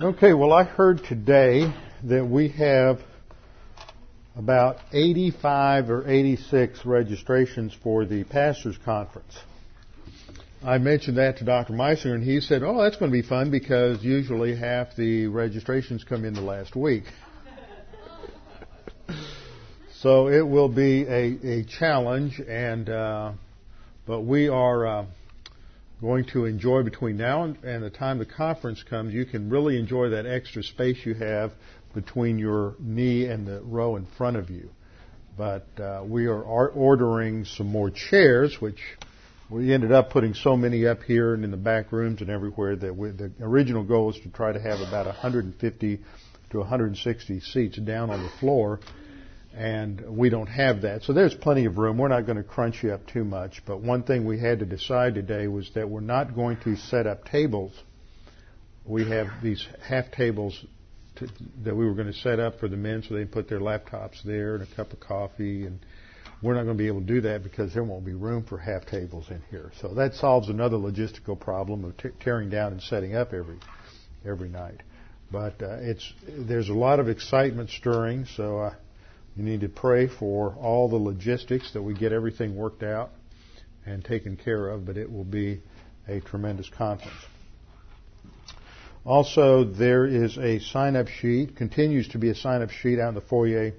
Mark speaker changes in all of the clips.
Speaker 1: Okay, well, I heard today that we have about 85 or 86 registrations for the Pastors Conference. I mentioned that to Dr. Meissner, and he said, Oh, that's going to be fun because usually half the registrations come in the last week. so it will be a, a challenge, and uh, but we are. Uh, going to enjoy between now and, and the time the conference comes, you can really enjoy that extra space you have between your knee and the row in front of you. But uh, we are ordering some more chairs, which we ended up putting so many up here and in the back rooms and everywhere that we, the original goal was to try to have about 150 to 160 seats down on the floor and we don't have that. So there's plenty of room. We're not going to crunch you up too much, but one thing we had to decide today was that we're not going to set up tables. We have these half tables to, that we were going to set up for the men so they put their laptops there and a cup of coffee and we're not going to be able to do that because there won't be room for half tables in here. So that solves another logistical problem of t- tearing down and setting up every every night. But uh, it's there's a lot of excitement stirring, so uh, you need to pray for all the logistics that we get everything worked out and taken care of, but it will be a tremendous conference. Also, there is a sign up sheet, continues to be a sign up sheet out in the foyer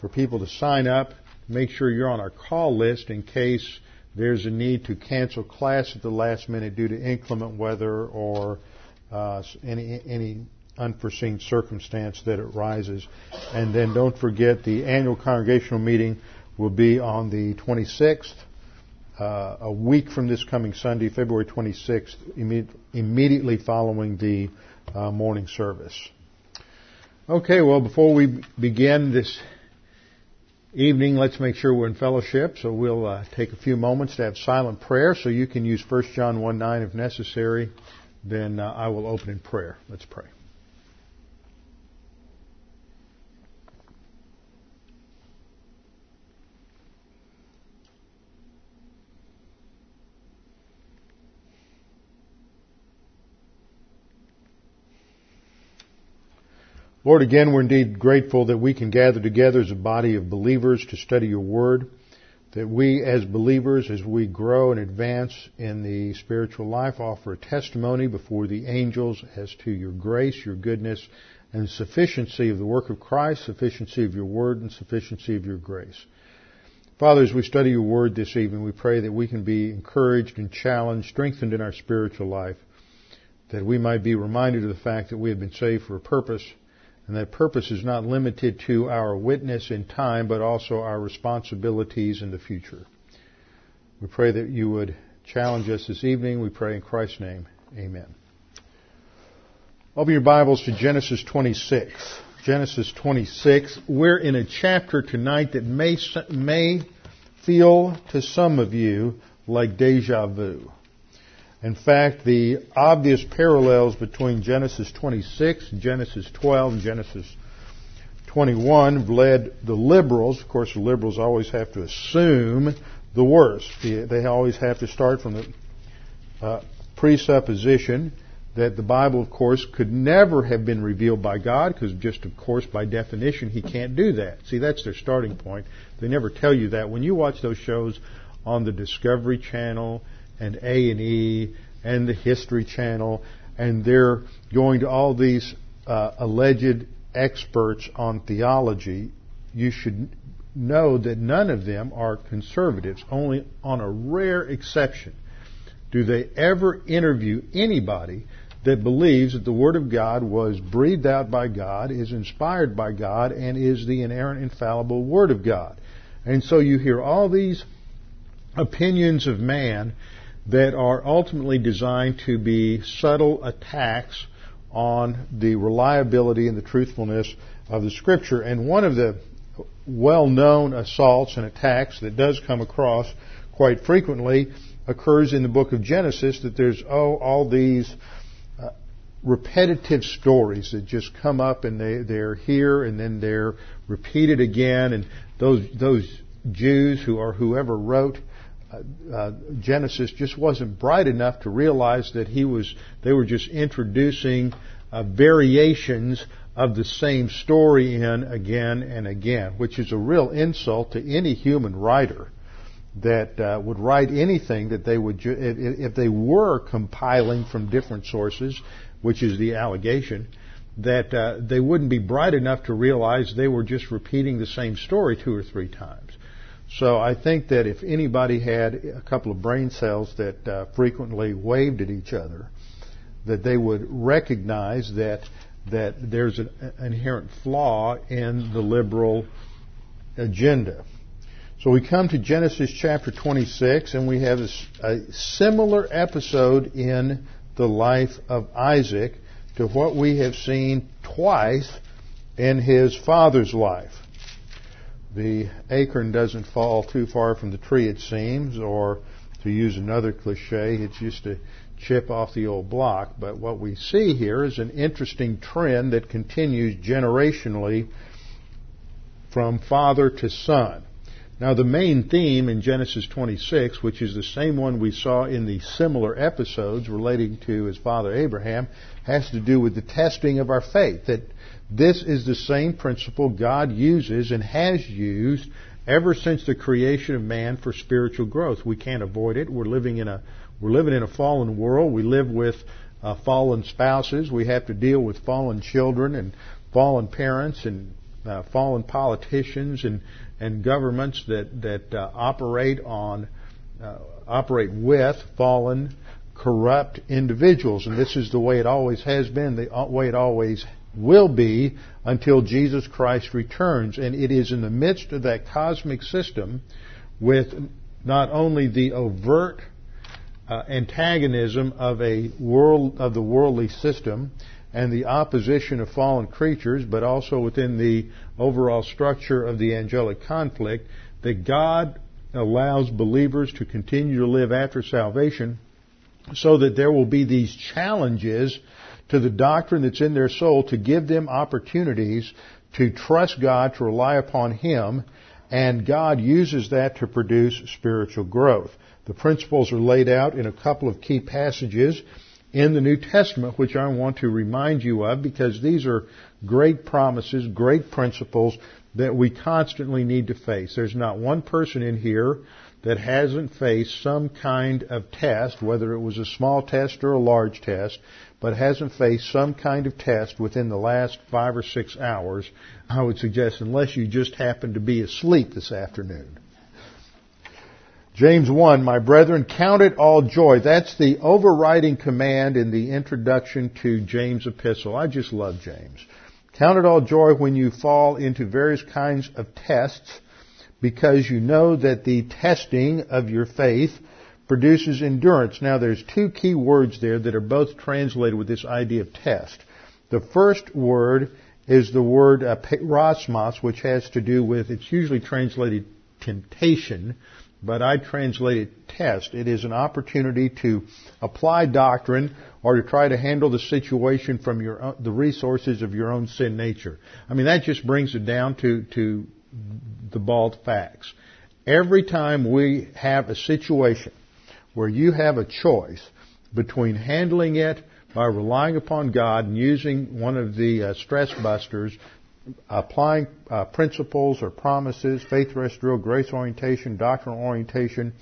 Speaker 1: for people to sign up. Make sure you're on our call list in case there's a need to cancel class at the last minute due to inclement weather or uh, any, any unforeseen circumstance that arises. And then don't forget the annual congregational meeting will be on the 26th, uh, a week from this coming Sunday, February 26th, imme- immediately following the uh, morning service. Okay, well, before we begin this evening, let's make sure we're in fellowship. So we'll uh, take a few moments to have silent prayer. So you can use 1 John 1 9 if necessary. Then uh, I will open in prayer. Let's pray. Lord, again, we're indeed grateful that we can gather together as a body of believers to study your word, that we as believers, as we grow and advance in the spiritual life, offer a testimony before the angels as to your grace, your goodness, and sufficiency of the work of Christ, sufficiency of your word, and sufficiency of your grace. Father, as we study your word this evening, we pray that we can be encouraged and challenged, strengthened in our spiritual life, that we might be reminded of the fact that we have been saved for a purpose, and that purpose is not limited to our witness in time, but also our responsibilities in the future. We pray that you would challenge us this evening. We pray in Christ's name. Amen. Open your Bibles to Genesis 26. Genesis 26. We're in a chapter tonight that may, may feel to some of you like deja vu. In fact, the obvious parallels between Genesis 26, Genesis 12, and Genesis 21 led the liberals, of course the liberals always have to assume the worst. They always have to start from the uh, presupposition that the Bible, of course, could never have been revealed by God, because just, of course, by definition, He can't do that. See, that's their starting point. They never tell you that. When you watch those shows on the Discovery Channel and A and E and the History Channel, and they're going to all these uh, alleged experts on theology. You should know that none of them are conservatives. Only on a rare exception do they ever interview anybody that believes that the Word of God was breathed out by God, is inspired by God, and is the inerrant, infallible Word of God. And so you hear all these opinions of man that are ultimately designed to be subtle attacks on the reliability and the truthfulness of the Scripture. And one of the well-known assaults and attacks that does come across quite frequently occurs in the book of Genesis that there's oh all these uh, repetitive stories that just come up and they they're here and then they're repeated again and those those Jews who are whoever wrote uh, Genesis just wasn't bright enough to realize that he was they were just introducing uh, variations of the same story in again and again, which is a real insult to any human writer that uh, would write anything that they would, ju- if, if they were compiling from different sources, which is the allegation, that uh, they wouldn't be bright enough to realize they were just repeating the same story two or three times. So I think that if anybody had a couple of brain cells that uh, frequently waved at each other, that they would recognize that that there's an inherent flaw in the liberal agenda. So we come to Genesis chapter 26 and we have a similar episode in the life of Isaac to what we have seen twice in his father's life. The acorn doesn't fall too far from the tree, it seems, or to use another cliche, it's just to chip off the old block. But what we see here is an interesting trend that continues generationally from father to son. Now, the main theme in Genesis 26, which is the same one we saw in the similar episodes relating to his father Abraham, has to do with the testing of our faith. That this is the same principle God uses and has used ever since the creation of man for spiritual growth. We can't avoid it. We're living in a we're living in a fallen world. We live with uh, fallen spouses. We have to deal with fallen children and fallen parents and uh, fallen politicians and and governments that that uh, operate on uh, operate with fallen corrupt individuals and this is the way it always has been the uh, way it always will be until Jesus Christ returns. And it is in the midst of that cosmic system with not only the overt uh, antagonism of a world of the worldly system and the opposition of fallen creatures, but also within the overall structure of the angelic conflict, that God allows believers to continue to live after salvation so that there will be these challenges to the doctrine that's in their soul to give them opportunities to trust God, to rely upon Him, and God uses that to produce spiritual growth. The principles are laid out in a couple of key passages in the New Testament, which I want to remind you of because these are great promises, great principles that we constantly need to face. There's not one person in here that hasn't faced some kind of test, whether it was a small test or a large test, but hasn't faced some kind of test within the last five or six hours, I would suggest, unless you just happen to be asleep this afternoon. James 1, my brethren, count it all joy. That's the overriding command in the introduction to James' epistle. I just love James. Count it all joy when you fall into various kinds of tests because you know that the testing of your faith produces endurance. Now there's two key words there that are both translated with this idea of test. The first word is the word uh, which has to do with, it's usually translated temptation, but I translate it test. It is an opportunity to apply doctrine or to try to handle the situation from your own, the resources of your own sin nature. I mean, that just brings it down to, to the bald facts. Every time we have a situation where you have a choice between handling it by relying upon God and using one of the uh, stress busters applying uh, principles or promises, faith rest drill, grace orientation, doctrinal orientation,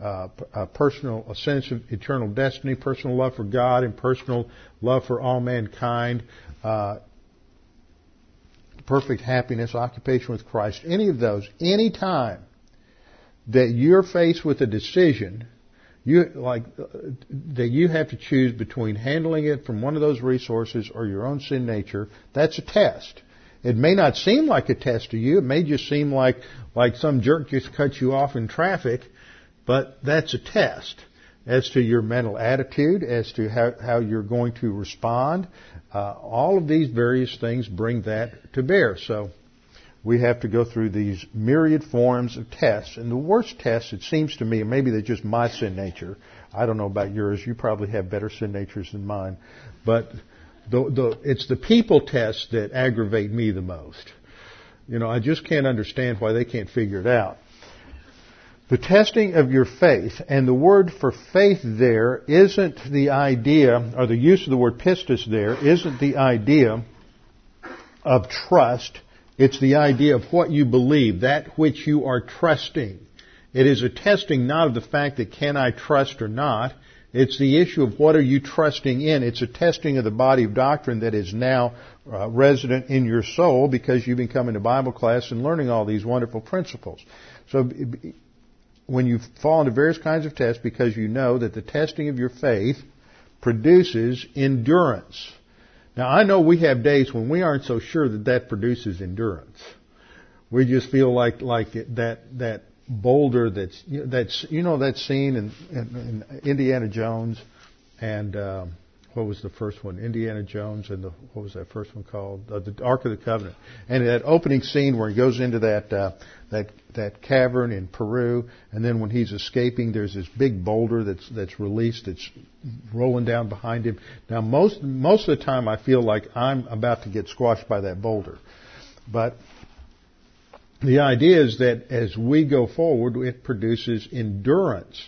Speaker 1: uh, a personal, a sense of eternal destiny, personal love for God, and personal love for all mankind, uh, perfect happiness, occupation with Christ, any of those, any time that you're faced with a decision, you like uh, that you have to choose between handling it from one of those resources or your own sin nature, that's a test. It may not seem like a test to you. It may just seem like, like some jerk just cut you off in traffic, but that's a test. as to your mental attitude, as to how, how you're going to respond. Uh, all of these various things bring that to bear. So we have to go through these myriad forms of tests. And the worst test, it seems to me, and maybe they're just my sin nature. I don't know about yours. You probably have better sin natures than mine. But the, the, it's the people tests that aggravate me the most. You know, I just can't understand why they can't figure it out. The testing of your faith, and the word for faith there isn't the idea, or the use of the word pistis there isn't the idea of trust. It's the idea of what you believe, that which you are trusting. It is a testing not of the fact that can I trust or not. It's the issue of what are you trusting in. It's a testing of the body of doctrine that is now uh, resident in your soul because you've been coming to Bible class and learning all these wonderful principles. So when you fall into various kinds of tests because you know that the testing of your faith produces endurance. Now I know we have days when we aren't so sure that that produces endurance. We just feel like like that that boulder that's that's you know that scene in, in, in Indiana Jones and um, what was the first one? Indiana Jones and the what was that first one called? Uh, the Ark of the Covenant. And that opening scene where he goes into that uh, that that cavern in Peru, and then when he's escaping, there's this big boulder that's that's released. It's rolling down behind him. Now most most of the time, I feel like I'm about to get squashed by that boulder, but the idea is that as we go forward, it produces endurance,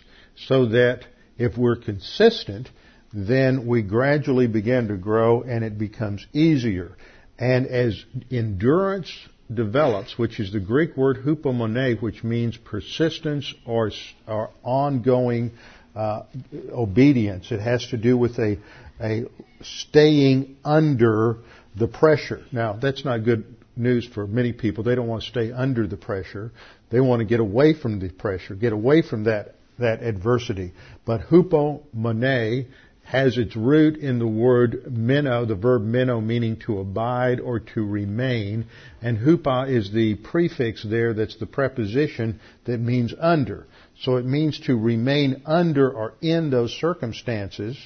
Speaker 1: so that if we're consistent then we gradually begin to grow and it becomes easier. And as endurance develops, which is the Greek word hupomone, which means persistence or, or ongoing uh, obedience. It has to do with a, a staying under the pressure. Now, that's not good news for many people. They don't want to stay under the pressure. They want to get away from the pressure, get away from that, that adversity. But hupomone has its root in the word meno, the verb meno meaning to abide or to remain, and hupo is the prefix there that's the preposition that means under. So it means to remain under or in those circumstances,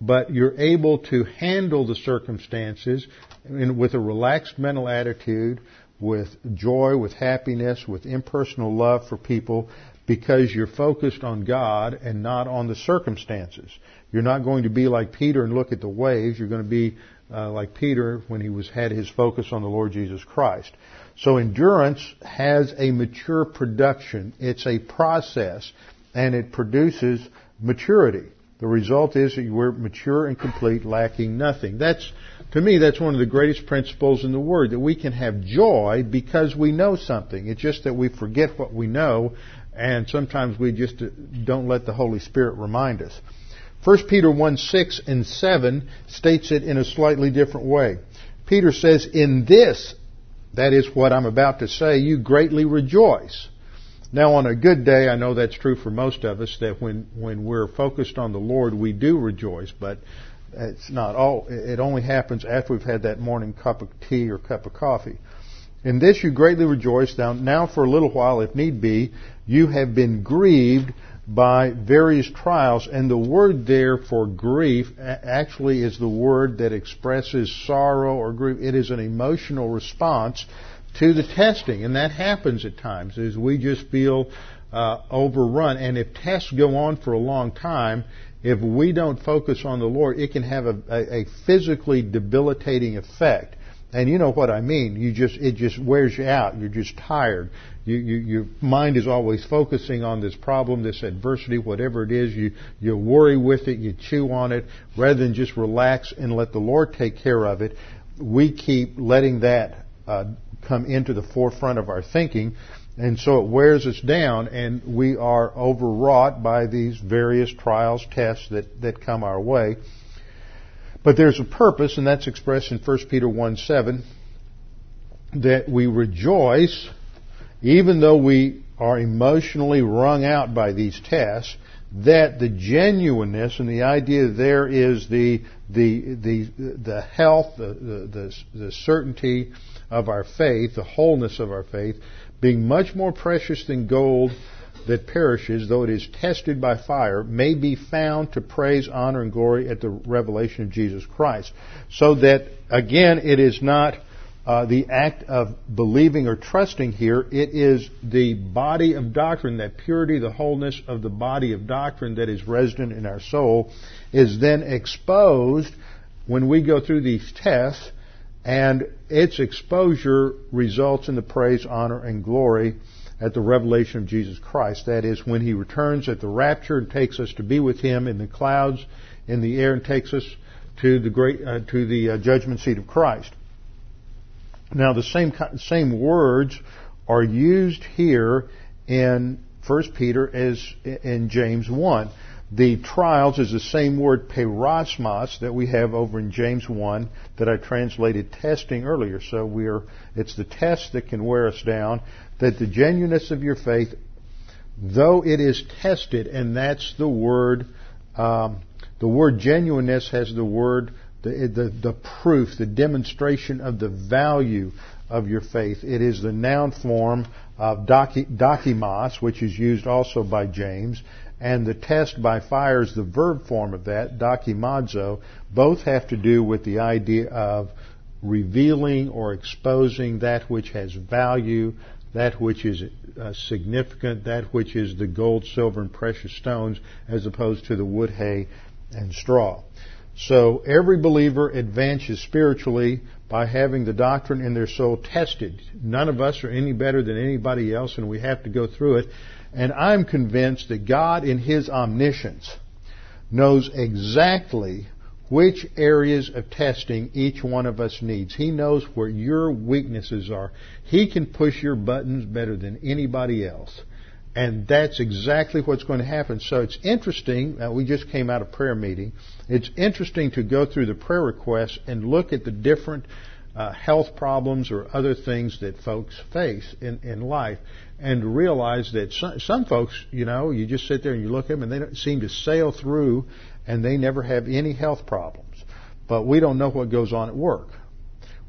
Speaker 1: but you're able to handle the circumstances with a relaxed mental attitude, with joy, with happiness, with impersonal love for people, because you're focused on God and not on the circumstances. You're not going to be like Peter and look at the waves. You're going to be uh, like Peter when he was had his focus on the Lord Jesus Christ. So endurance has a mature production. It's a process and it produces maturity. The result is that you are mature and complete, lacking nothing. That's, to me, that's one of the greatest principles in the Word, that we can have joy because we know something. It's just that we forget what we know and sometimes we just uh, don't let the Holy Spirit remind us. 1 Peter 1, 6 and 7 states it in a slightly different way. Peter says, in this, that is what I'm about to say, you greatly rejoice. Now on a good day, I know that's true for most of us, that when, when we're focused on the Lord, we do rejoice, but it's not all, it only happens after we've had that morning cup of tea or cup of coffee. In this you greatly rejoice. Now, now for a little while, if need be, you have been grieved by various trials. And the word there for grief actually is the word that expresses sorrow or grief. It is an emotional response to the testing. And that happens at times, is we just feel uh, overrun. And if tests go on for a long time, if we don't focus on the Lord, it can have a, a, a physically debilitating effect. And you know what I mean. You just it just wears you out. You're just tired. You, you, your mind is always focusing on this problem, this adversity, whatever it is. You you worry with it. You chew on it rather than just relax and let the Lord take care of it. We keep letting that uh, come into the forefront of our thinking, and so it wears us down, and we are overwrought by these various trials, tests that that come our way. But there's a purpose, and that's expressed in 1 Peter 1 7, that we rejoice, even though we are emotionally wrung out by these tests, that the genuineness and the idea there is the the the the health, the, the, the certainty of our faith, the wholeness of our faith, being much more precious than gold that perishes, though it is tested by fire, may be found to praise, honor, and glory at the revelation of Jesus Christ. So that, again, it is not uh, the act of believing or trusting here. It is the body of doctrine, that purity, the wholeness of the body of doctrine that is resident in our soul, is then exposed when we go through these tests, and its exposure results in the praise, honor, and glory at the revelation of Jesus Christ. That is, when He returns at the rapture and takes us to be with Him in the clouds, in the air, and takes us to the great, uh, to the uh, judgment seat of Christ. Now, the same, same words are used here in 1 Peter as in James 1. The trials is the same word peirasmos that we have over in James 1 that I translated testing earlier. So we're, it's the test that can wear us down, that the genuineness of your faith, though it is tested, and that's the word, um, the word genuineness has the word the, the, the proof, the demonstration of the value of your faith. It is the noun form of dokimos, which is used also by James, and the test by fire is the verb form of that, dokimazo. Both have to do with the idea of revealing or exposing that which has value, that which is uh, significant, that which is the gold, silver, and precious stones, as opposed to the wood, hay, and straw. So every believer advances spiritually by having the doctrine in their soul tested. None of us are any better than anybody else and we have to go through it. And I'm convinced that God in His omniscience knows exactly which areas of testing each one of us needs. He knows where your weaknesses are. He can push your buttons better than anybody else. And that's exactly what's going to happen. So it's interesting. Uh, we just came out of prayer meeting. It's interesting to go through the prayer requests and look at the different uh, health problems or other things that folks face in, in life and realize that some, some folks, you know, you just sit there and you look at them and they don't seem to sail through and they never have any health problems. But we don't know what goes on at work.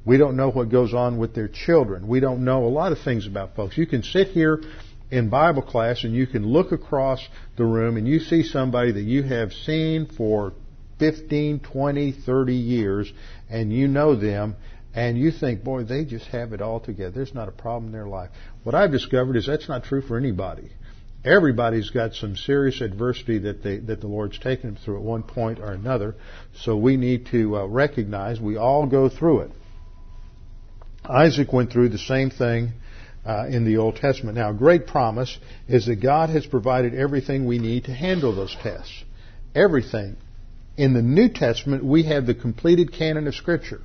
Speaker 1: We don't know what goes on with their children. We don't know a lot of things about folks. You can sit here in Bible class and you can look across the room and you see somebody that you have seen for 15, 20, 30 years and you know them and you think, boy, they just have it all together. There's not a problem in their life. What I've discovered is that's not true for anybody. Everybody's got some serious adversity that they, that the Lord's taken them through at one point or another. So we need to uh, recognize we all go through it. Isaac went through the same thing uh, in the Old Testament. Now, a great promise is that God has provided everything we need to handle those tests. Everything. In the New Testament, we have the completed canon of Scripture.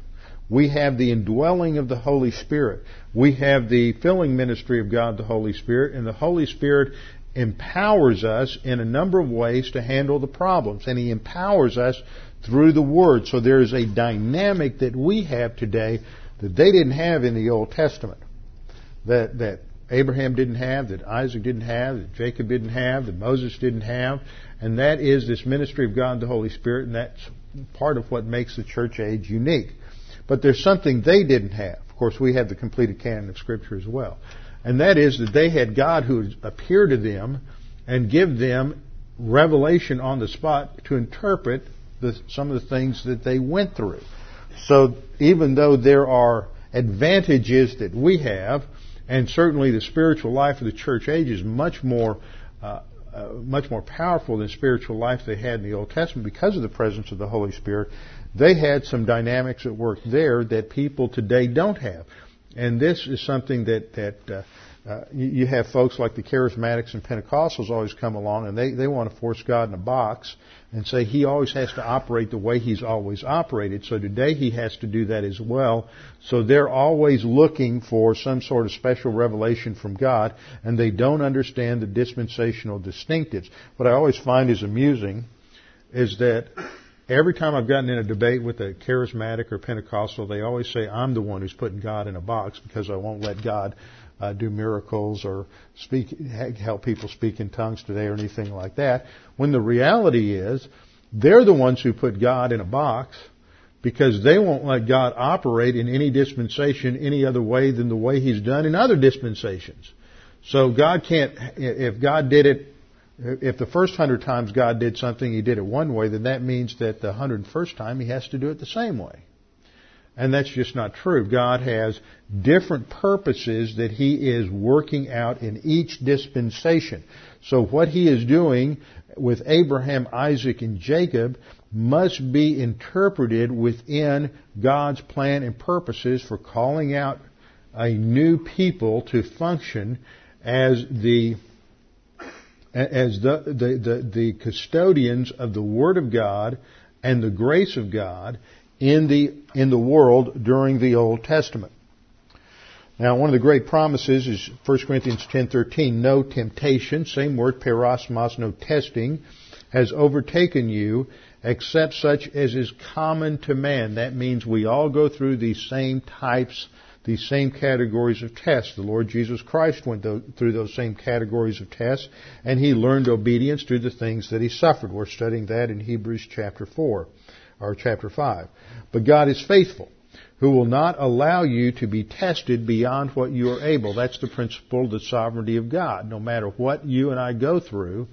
Speaker 1: We have the indwelling of the Holy Spirit. We have the filling ministry of God, the Holy Spirit, and the Holy Spirit empowers us in a number of ways to handle the problems. And He empowers us through the Word. So there is a dynamic that we have today that they didn't have in the Old Testament that, that Abraham didn't have, that Isaac didn't have, that Jacob didn't have, that Moses didn't have, and that is this ministry of God and the Holy Spirit, and that's part of what makes the church age unique. But there's something they didn't have. Of course, we have the completed canon of Scripture as well. And that is that they had God who appear to them and give them revelation on the spot to interpret the, some of the things that they went through. So even though there are advantages that we have, and certainly the spiritual life of the church age is much more uh, uh, much more powerful than spiritual life they had in the Old Testament because of the presence of the Holy Spirit. They had some dynamics at work there that people today don't have, and this is something that that uh, uh, you, you have folks like the charismatics and Pentecostals always come along and they, they want to force God in a box and say he always has to operate the way he's always operated. So today he has to do that as well. So they're always looking for some sort of special revelation from God and they don't understand the dispensational distinctives. What I always find is amusing is that every time I've gotten in a debate with a charismatic or Pentecostal, they always say I'm the one who's putting God in a box because I won't let God uh, do miracles or speak, help people speak in tongues today or anything like that. When the reality is, they're the ones who put God in a box because they won't let God operate in any dispensation any other way than the way He's done in other dispensations. So God can't, if God did it, if the first hundred times God did something, He did it one way, then that means that the hundred first time He has to do it the same way. And that's just not true. God has different purposes that He is working out in each dispensation. So what He is doing with Abraham, Isaac, and Jacob must be interpreted within God's plan and purposes for calling out a new people to function as the as the, the, the, the custodians of the Word of God and the grace of God in the, in the world during the Old Testament. Now, one of the great promises is 1 Corinthians 10:13, no temptation, same word peirasmos, no testing has overtaken you except such as is common to man. That means we all go through these same types, these same categories of tests. The Lord Jesus Christ went through those same categories of tests, and he learned obedience through the things that he suffered. We're studying that in Hebrews chapter 4 or chapter 5. But God is faithful, who will not allow you to be tested beyond what you are able. That's the principle of the sovereignty of God. No matter what you and I go through,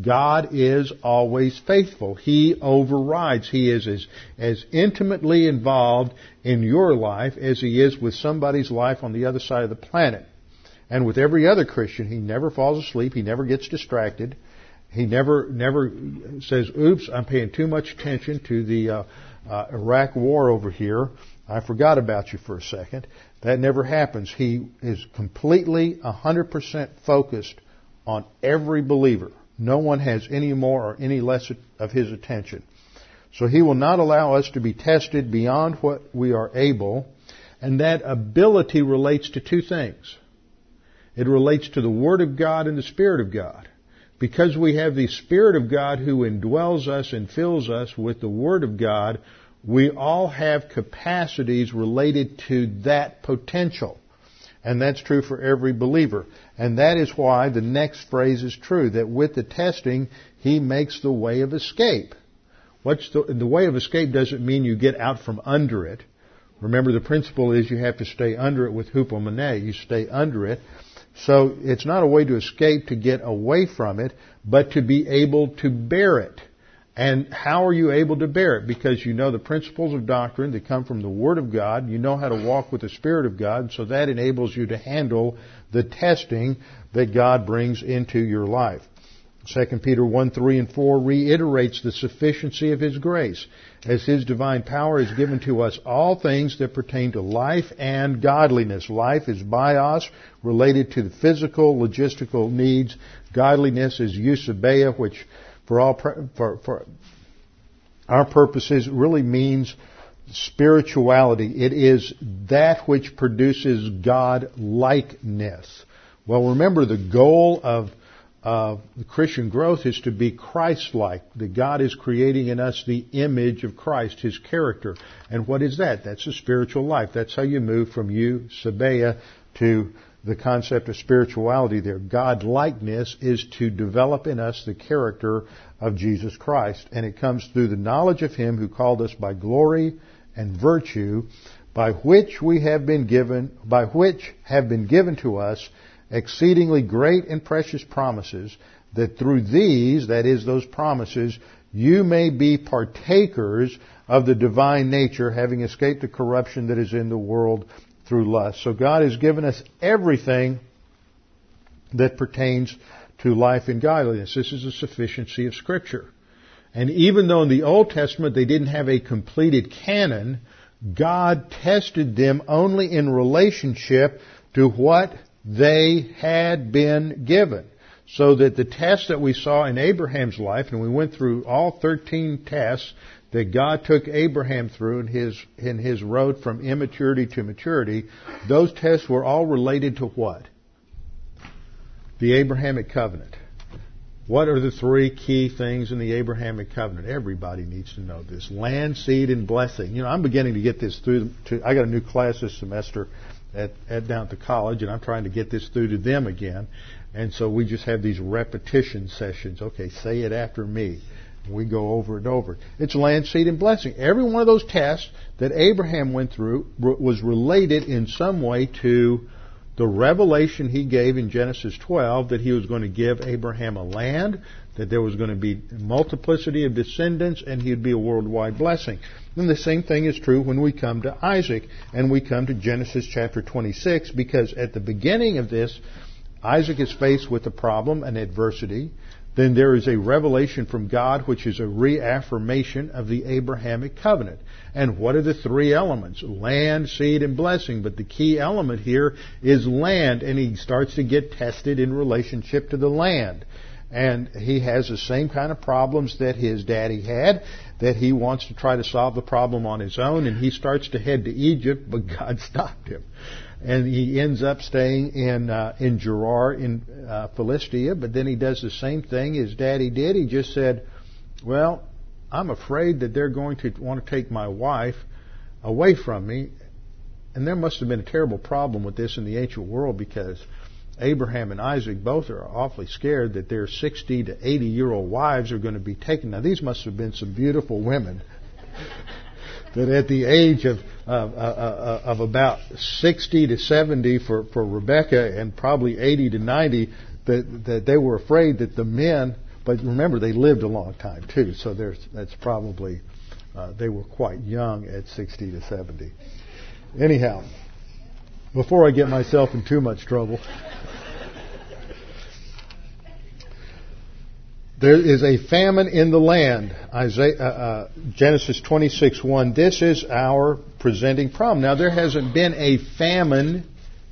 Speaker 1: God is always faithful. He overrides. He is as, as intimately involved in your life as he is with somebody's life on the other side of the planet. And with every other Christian, he never falls asleep. He never gets distracted. He never never says, "Oops, I'm paying too much attention to the uh, uh, Iraq war over here. I forgot about you for a second. That never happens. He is completely 100% focused on every believer. No one has any more or any less of his attention. So he will not allow us to be tested beyond what we are able, and that ability relates to two things. It relates to the Word of God and the Spirit of God because we have the Spirit of God who indwells us and fills us with the Word of God, we all have capacities related to that potential. And that's true for every believer. And that is why the next phrase is true, that with the testing, He makes the way of escape. What's the, the way of escape doesn't mean you get out from under it. Remember the principle is you have to stay under it with hupomone. You stay under it. So it's not a way to escape to get away from it, but to be able to bear it. And how are you able to bear it? Because you know the principles of doctrine that come from the Word of God. You know how to walk with the Spirit of God. So that enables you to handle the testing that God brings into your life. 2 Peter 1, 3, and 4 reiterates the sufficiency of His grace, as His divine power has given to us all things that pertain to life and godliness. Life is bios, related to the physical, logistical needs. Godliness is eusebeia, which for all, for, for our purposes really means spirituality. It is that which produces God likeness. Well, remember the goal of uh, the Christian growth is to be Christ-like. That God is creating in us the image of Christ, His character. And what is that? That's a spiritual life. That's how you move from you, Sabea, to the concept of spirituality there. God likeness is to develop in us the character of Jesus Christ. And it comes through the knowledge of Him who called us by glory and virtue, by which we have been given, by which have been given to us exceedingly great and precious promises, that through these, that is, those promises, you may be partakers of the divine nature, having escaped the corruption that is in the world through lust. So God has given us everything that pertains to life and godliness. This is a sufficiency of Scripture. And even though in the Old Testament they didn't have a completed canon, God tested them only in relationship to what they had been given. So that the tests that we saw in Abraham's life, and we went through all 13 tests that God took Abraham through in his, in his road from immaturity to maturity, those tests were all related to what? The Abrahamic covenant. What are the three key things in the Abrahamic covenant? Everybody needs to know this. Land, seed, and blessing. You know, I'm beginning to get this through. To, I got a new class this semester at, at down at the college, and I'm trying to get this through to them again. And so we just have these repetition sessions. Okay, say it after me. We go over and over. It's land, seed, and blessing. Every one of those tests that Abraham went through was related in some way to the revelation he gave in Genesis 12 that he was going to give Abraham a land, that there was going to be multiplicity of descendants, and he'd be a worldwide blessing. And the same thing is true when we come to Isaac and we come to Genesis chapter 26, because at the beginning of this, Isaac is faced with a problem, an adversity. Then there is a revelation from God, which is a reaffirmation of the Abrahamic covenant. And what are the three elements? Land, seed, and blessing. But the key element here is land, and he starts to get tested in relationship to the land. And he has the same kind of problems that his daddy had, that he wants to try to solve the problem on his own, and he starts to head to Egypt, but God stopped him and he ends up staying in uh, in Gerar in uh, Philistia. But then he does the same thing his daddy did. He just said, "Well, I'm afraid that they're going to want to take my wife away from me." And there must have been a terrible problem with this in the ancient world because Abraham and Isaac both are awfully scared that their 60 to 80 year old wives are going to be taken. Now, these must have been some beautiful women that at the age of, uh, uh, of about 60 to 70 for, for Rebecca and probably 80 to 90, that, that they were afraid that the men, but remember they lived a long time too, so there's, that's probably, uh, they were quite young at 60 to 70. Anyhow, before I get myself in too much trouble, There is a famine in the land. Isaiah, uh, uh, Genesis 26, 1. This is our presenting problem. Now, there hasn't been a famine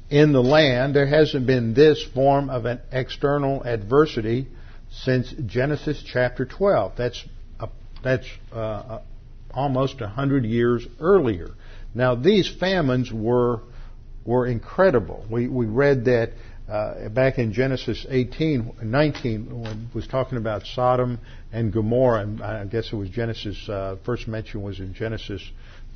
Speaker 1: in the land. There hasn't been this form of an external adversity since Genesis chapter 12. That's, a, that's uh, uh almost a hundred years earlier. Now, these famines were, were incredible. We, we read that uh, back in Genesis 18, 19, when was talking about Sodom and Gomorrah, and I guess it was Genesis, uh, first mention was in Genesis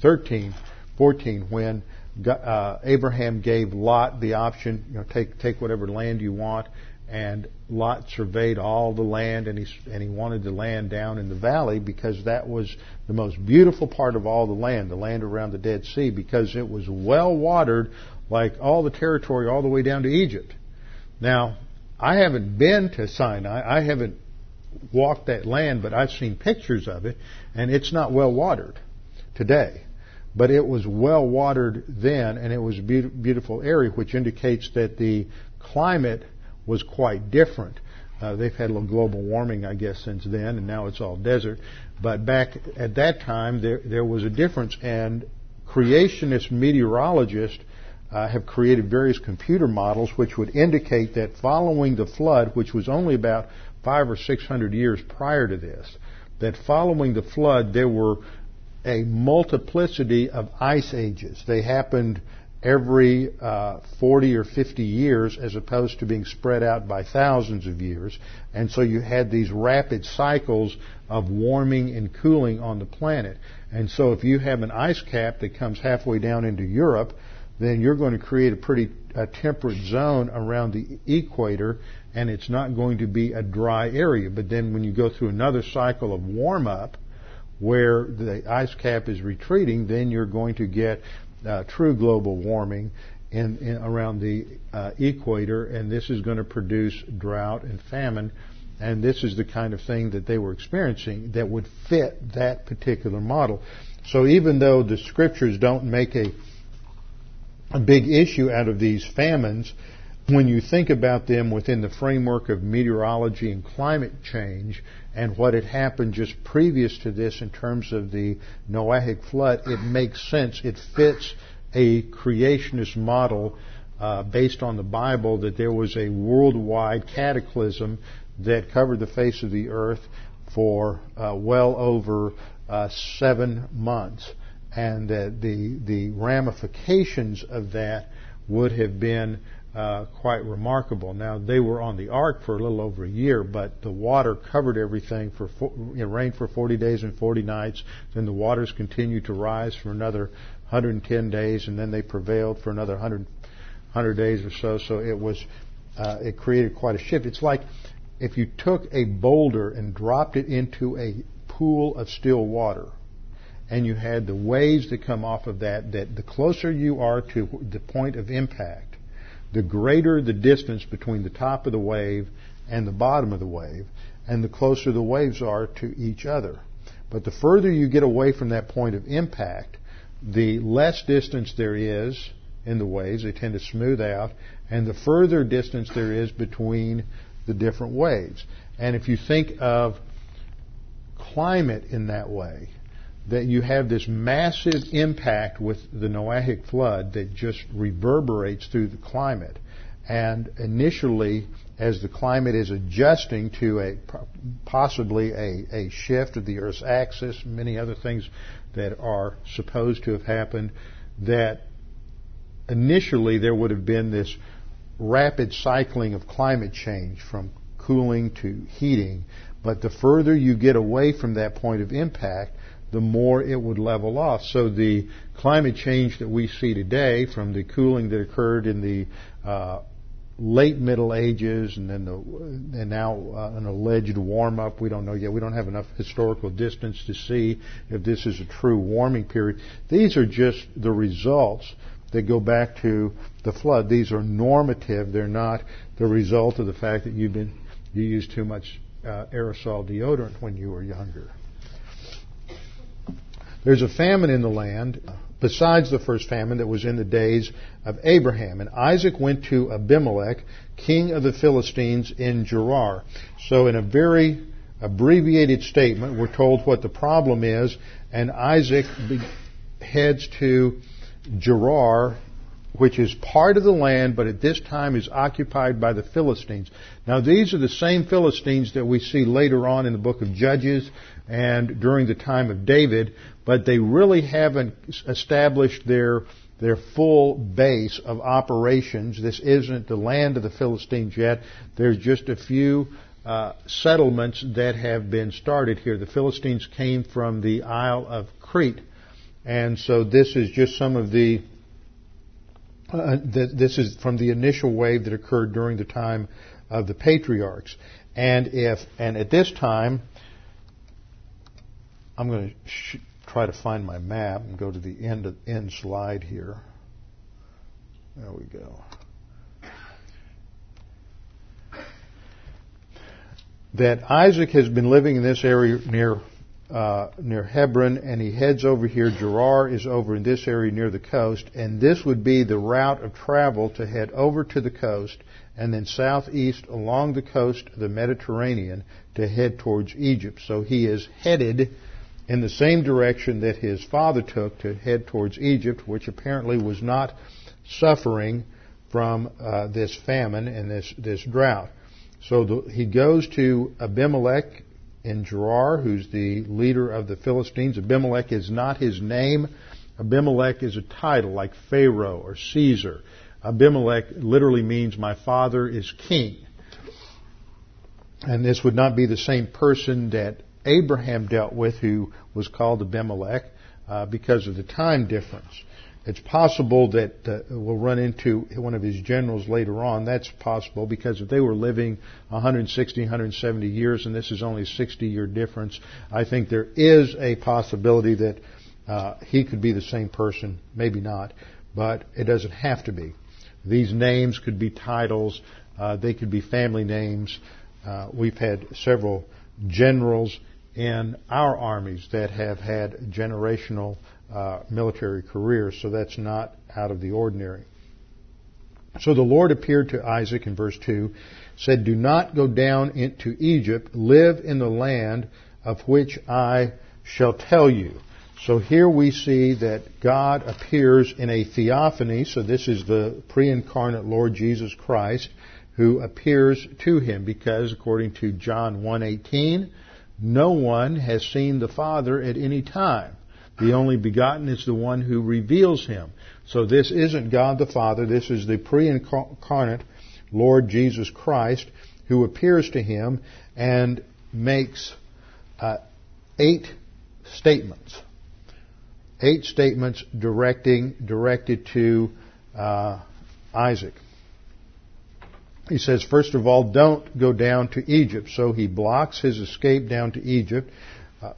Speaker 1: 13, 14, when uh, Abraham gave Lot the option, you know, take, take whatever land you want, and Lot surveyed all the land, and he, and he wanted the land down in the valley because that was the most beautiful part of all the land, the land around the Dead Sea, because it was well watered, like all the territory all the way down to Egypt. Now, I haven't been to Sinai. I haven't walked that land, but I've seen pictures of it, and it's not well watered today. But it was well watered then, and it was a beautiful area, which indicates that the climate was quite different. Uh, they've had a little global warming, I guess, since then, and now it's all desert. But back at that time, there there was a difference, and creationist meteorologists uh, have created various computer models which would indicate that following the flood, which was only about five or six hundred years prior to this, that following the flood there were a multiplicity of ice ages. They happened every uh, 40 or 50 years as opposed to being spread out by thousands of years. And so you had these rapid cycles of warming and cooling on the planet. And so if you have an ice cap that comes halfway down into Europe, then you're going to create a pretty a temperate zone around the equator, and it's not going to be a dry area. But then when you go through another cycle of warm up, where the ice cap is retreating, then you're going to get uh, true global warming in, in around the uh, equator, and this is going to produce drought and famine. And this is the kind of thing that they were experiencing that would fit that particular model. So even though the scriptures don't make a a big issue out of these famines when you think about them within the framework of meteorology and climate change and what had happened just previous to this in terms of the Noahic flood, it makes sense. It fits a creationist model uh, based on the Bible that there was a worldwide cataclysm that covered the face of the earth for uh, well over uh, seven months and that the the ramifications of that would have been uh, quite remarkable. Now they were on the ark for a little over a year, but the water covered everything for it rained for 40 days and 40 nights. Then the waters continued to rise for another 110 days, and then they prevailed for another 100, 100 days or so. So it was uh, it created quite a shift. It's like if you took a boulder and dropped it into a pool of still water and you had the waves that come off of that, that the closer you are to the point of impact, the greater the distance between the top of the wave and the bottom of the wave, and the closer the waves are to each other. But the further you get away from that point of impact, the less distance there is in the waves. They tend to smooth out, and the further distance there is between the different waves. And if you think of climate in that way, that you have this massive impact with the Noahic flood that just reverberates through the climate. And initially, as the climate is adjusting to a possibly a, a shift of the Earth's axis, many other things that are supposed to have happened, that initially there would have been this rapid cycling of climate change from cooling to heating. But the further you get away from that point of impact, the more it would level off. So the climate change that we see today, from the cooling that occurred in the uh, late Middle Ages, and then the, and now uh, an alleged warm up. We don't know yet. We don't have enough historical distance to see if this is a true warming period. These are just the results that go back to the flood. These are normative. They're not the result of the fact that you've been you used too much uh, aerosol deodorant when you were younger. There's a famine in the land besides the first famine that was in the days of Abraham. And Isaac went to Abimelech, king of the Philistines in Gerar. So in a very abbreviated statement, we're told what the problem is, and Isaac heads to Gerar, which is part of the land, but at this time is occupied by the Philistines. Now these are the same Philistines that we see later on in the book of Judges and during the time of David, but they really haven't established their their full base of operations. This isn't the land of the Philistines yet. There's just a few uh, settlements that have been started here. The Philistines came from the Isle of Crete, and so this is just some of the. Uh, th- this is from the initial wave that occurred during the time of the patriarchs, and if and at this time I'm going to sh- try to find my map and go to the end of, end slide here. There we go. That Isaac has been living in this area near uh, near Hebron, and he heads over here. Gerar is over in this area near the coast, and this would be the route of travel to head over to the coast, and then southeast along the coast of the Mediterranean to head towards Egypt. So he is headed in the same direction that his father took to head towards Egypt, which apparently was not suffering from uh, this famine and this, this drought. So the, he goes to Abimelech in Gerar, who's the leader of the Philistines. Abimelech is not his name. Abimelech is a title like Pharaoh or Caesar. Abimelech literally means my father is king. And this would not be the same person that Abraham dealt with, who was called Abimelech, uh, because of the time difference. It's possible that uh, we'll run into one of his generals later on. That's possible because if they were living 160, 170 years and this is only a 60 year difference, I think there is a possibility that uh, he could be the same person. Maybe not, but it doesn't have to be. These names could be titles. Uh, they could be family names. Uh, we've had several generals in our armies that have had generational uh, military careers, so that's not out of the ordinary. So the Lord appeared to Isaac in verse 2, said, Do not go down into Egypt, live in the land of which I shall tell you. So here we see that God appears in a theophany, so this is the pre-incarnate Lord Jesus Christ who appears to him because according to John 1:18 no one has seen the Father at any time. The only begotten is the one who reveals him. So this isn't God the Father, this is the pre-incarnate Lord Jesus Christ who appears to him and makes uh, eight statements. Eight statements directing directed to uh, Isaac. He says, first of all, don't go down to Egypt. So he blocks his escape down to Egypt. Uh,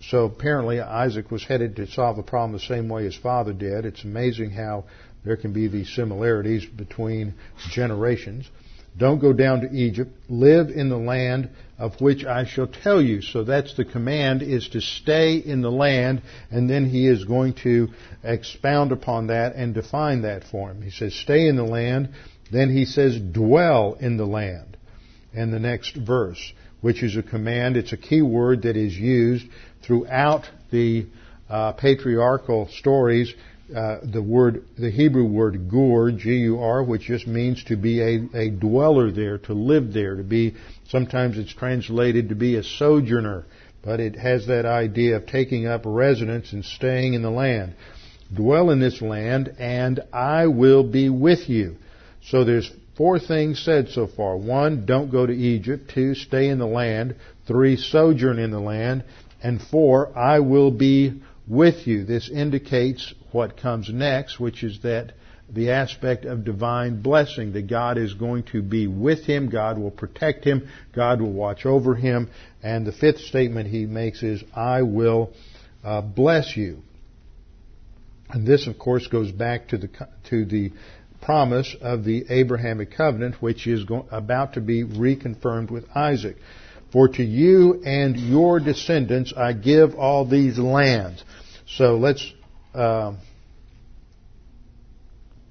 Speaker 1: So apparently Isaac was headed to solve the problem the same way his father did. It's amazing how there can be these similarities between generations. Don't go down to Egypt. Live in the land of which I shall tell you. So that's the command is to stay in the land and then he is going to expound upon that and define that for him. He says stay in the land. Then he says dwell in the land. And the next verse, which is a command, it's a key word that is used throughout the uh, patriarchal stories uh, the word, the Hebrew word gur, G-U-R, which just means to be a, a dweller there, to live there, to be, sometimes it's translated to be a sojourner, but it has that idea of taking up residence and staying in the land. Dwell in this land, and I will be with you. So there's four things said so far. One, don't go to Egypt. Two, stay in the land. Three, sojourn in the land. And four, I will be with you. This indicates what comes next, which is that the aspect of divine blessing, that God is going to be with him, God will protect him, God will watch over him, and the fifth statement he makes is, I will uh, bless you. And this, of course, goes back to the, to the promise of the Abrahamic covenant, which is go- about to be reconfirmed with Isaac. For to you and your descendants I give all these lands. So let's uh,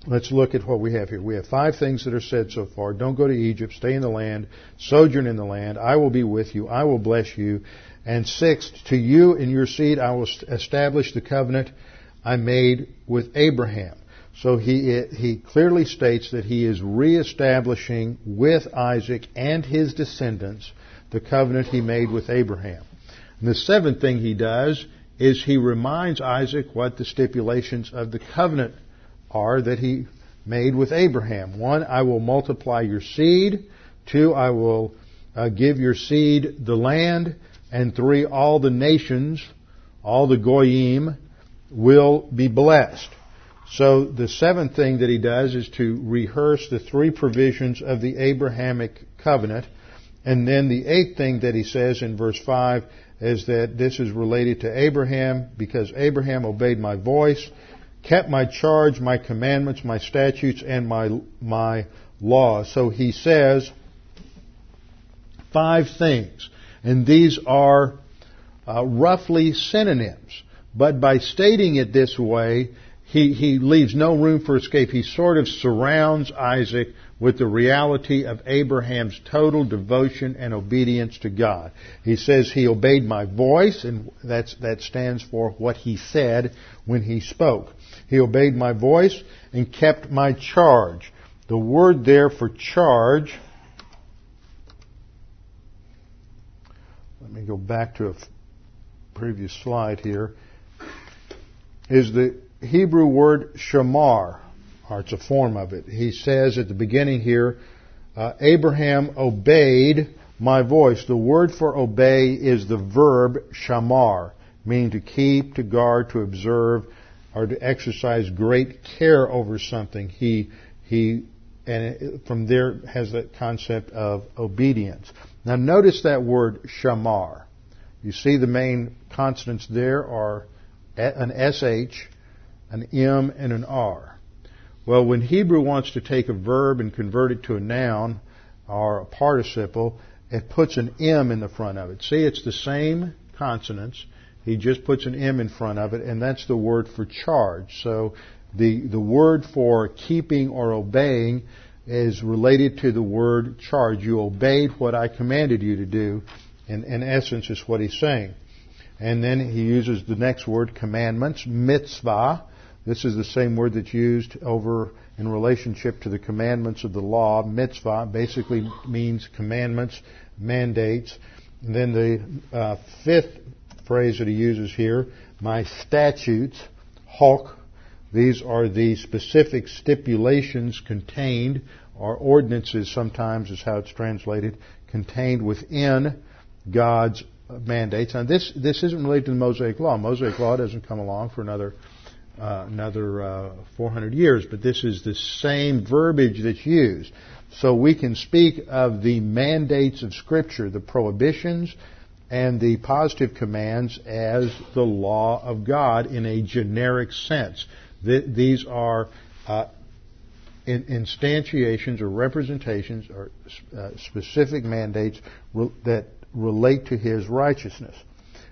Speaker 1: let's look at what we have here. We have five things that are said so far. Don't go to Egypt. Stay in the land. Sojourn in the land. I will be with you. I will bless you. And sixth, to you and your seed I will establish the covenant I made with Abraham. So he, he clearly states that he is reestablishing with Isaac and his descendants the covenant he made with Abraham. And the seventh thing he does is he reminds Isaac what the stipulations of the covenant are that he made with Abraham. One, I will multiply your seed. Two, I will uh, give your seed the land. And three, all the nations, all the goyim, will be blessed. So the seventh thing that he does is to rehearse the three provisions of the Abrahamic covenant. And then the eighth thing that he says in verse 5 is that this is related to Abraham because Abraham obeyed my voice, kept my charge, my commandments, my statutes, and my, my laws. So he says five things. And these are uh, roughly synonyms. But by stating it this way, he, he leaves no room for escape. He sort of surrounds Isaac with the reality of Abraham's total devotion and obedience to God. He says he obeyed my voice, and that's, that stands for what he said when he spoke. He obeyed my voice and kept my charge. The word there for charge, let me go back to a previous slide here, is the Hebrew word shamar or it's a form of it. He says at the beginning here, uh, Abraham obeyed my voice. The word for obey is the verb shamar, meaning to keep, to guard, to observe, or to exercise great care over something. He, he, and from there has that concept of obedience. Now notice that word shamar. You see the main consonants there are an SH, an M, and an R. Well, when Hebrew wants to take a verb and convert it to a noun or a participle, it puts an M in the front of it. See, it's the same consonants. He just puts an M in front of it, and that's the word for charge. So the, the word for keeping or obeying is related to the word charge. You obeyed what I commanded you to do. In, in essence, is what he's saying. And then he uses the next word, commandments, mitzvah, this is the same word that's used over in relationship to the commandments of the law. Mitzvah basically means commandments, mandates. And then the uh, fifth phrase that he uses here, my statutes, hulk. These are the specific stipulations contained, or ordinances sometimes is how it's translated, contained within God's mandates. And this, this isn't related to the Mosaic Law. Mosaic Law doesn't come along for another uh, another uh, 400 years, but this is the same verbiage that's used. So we can speak of the mandates of Scripture, the prohibitions and the positive commands as the law of God in a generic sense. These are uh, instantiations or representations or uh, specific mandates re- that relate to his righteousness.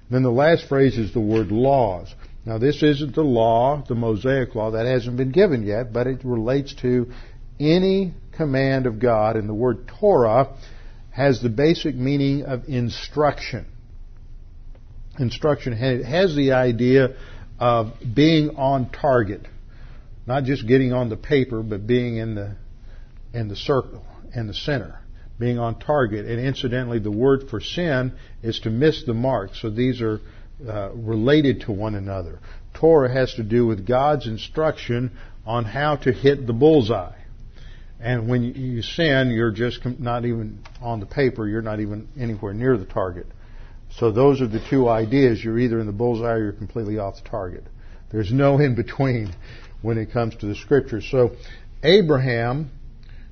Speaker 1: Then the last phrase is the word laws. Now this isn't the law, the Mosaic law, that hasn't been given yet, but it relates to any command of God, and the word Torah has the basic meaning of instruction. Instruction has the idea of being on target. Not just getting on the paper, but being in the, in the circle, in the center. Being on target. And incidentally, the word for sin is to miss the mark. So these are uh, related to one another. Torah has to do with God's instruction on how to hit the bullseye. And when you sin, you're just not even on the paper, you're not even anywhere near the target. So those are the two ideas. You're either in the bullseye or you're completely off the target. There's no in between when it comes to the scriptures. So Abraham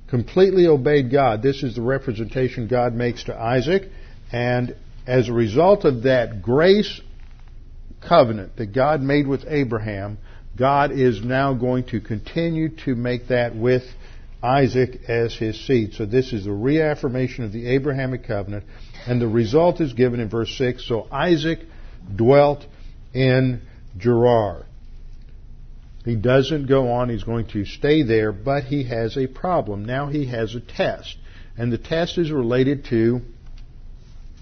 Speaker 1: completely obeyed God. This is the representation God makes to Isaac. And as a result of that grace covenant that God made with Abraham, God is now going to continue to make that with Isaac as his seed. So this is a reaffirmation of the Abrahamic covenant, and the result is given in verse 6. So Isaac dwelt in Gerar. He doesn't go on, he's going to stay there, but he has a problem. Now he has a test. And the test is related to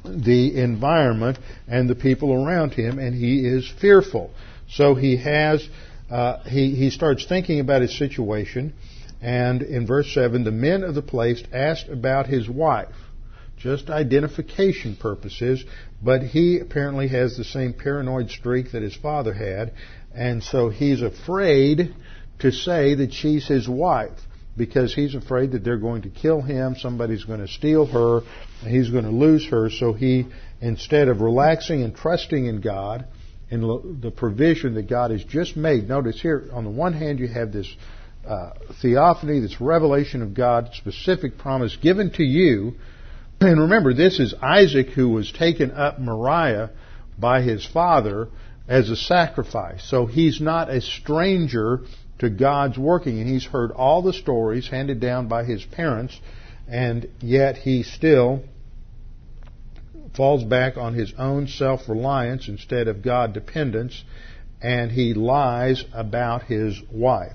Speaker 1: the environment and the people around him, and he is fearful. So he has, uh, he, he starts thinking about his situation, and in verse 7, the men of the place asked about his wife. Just identification purposes, but he apparently has the same paranoid streak that his father had, and so he's afraid to say that she's his wife because he's afraid that they're going to kill him, somebody's going to steal her, he's going to lose her. So he, instead of relaxing and trusting in God and the provision that God has just made, notice here, on the one hand, you have this uh, theophany, this revelation of God, specific promise given to you. And remember, this is Isaac who was taken up Moriah by his father as a sacrifice. So he's not a stranger to God's working, and he's heard all the stories handed down by his parents, and yet he still falls back on his own self reliance instead of God dependence, and he lies about his wife.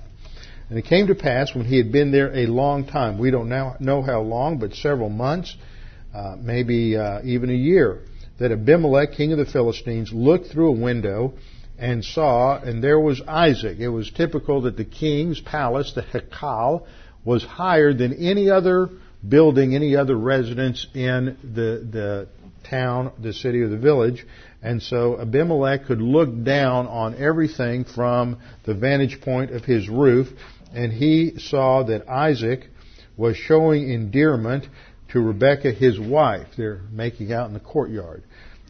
Speaker 1: And it came to pass when he had been there a long time, we don't now know how long, but several months, uh, maybe uh, even a year, that Abimelech, king of the Philistines, looked through a window and saw, and there was Isaac. It was typical that the king's palace, the Hekal, was higher than any other building, any other residence in the, the town, the city, or the village. And so Abimelech could look down on everything from the vantage point of his roof, and he saw that Isaac was showing endearment to Rebekah, his wife. They're making out in the courtyard.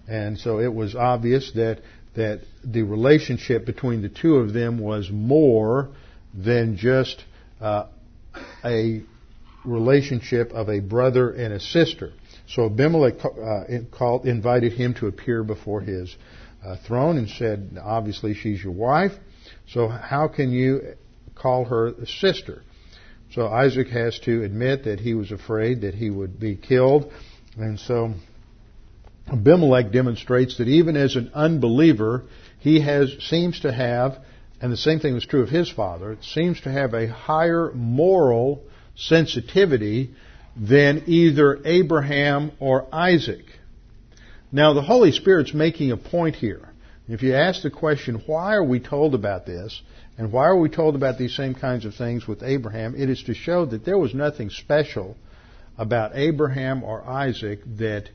Speaker 1: And so it was obvious that, that the relationship between the two of them was more than just uh, a relationship of a brother and a sister. So Abimelech uh, called, invited him to appear before his uh, throne and said, obviously she's your wife, so how can you call her a sister? So Isaac has to admit that he was afraid that he would be killed. And so Abimelech demonstrates that even as an unbeliever, he has, seems to have, and the same thing was true of his father, seems to have a higher moral sensitivity than either Abraham or Isaac. Now the Holy Spirit's making a point here. If you ask the question, why are we told about this? And why are we told about these same kinds of things with Abraham? It is to show that there was nothing special about Abraham or Isaac that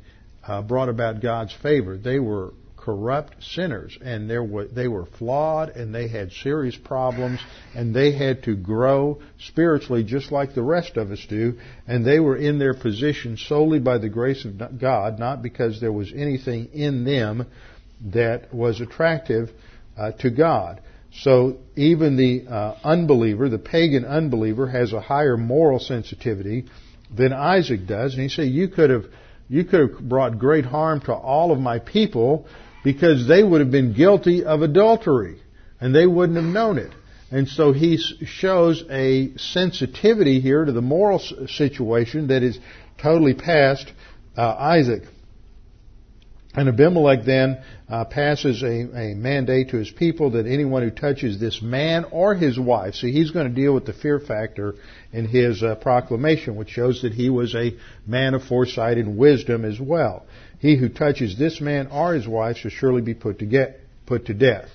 Speaker 1: uh, brought about God's favor. They were corrupt sinners, and were, they were flawed, and they had serious problems, and they had to grow spiritually just like the rest of us do, and they were in their position solely by the grace of God, not because there was anything in them that was attractive uh, to God. So even the uh, unbeliever, the pagan unbeliever, has a higher moral sensitivity than Isaac does. And he said, you could have you could have brought great harm to all of my people because they would have been guilty of adultery and they wouldn't have known it. And so he shows a sensitivity here to the moral situation that is totally past uh, Isaac. And Abimelech then uh, passes a, a, mandate to his people that anyone who touches this man or his wife, see, he's going to deal with the fear factor in his uh, proclamation, which shows that he was a man of foresight and wisdom as well. He who touches this man or his wife shall surely be put to, get, put to death.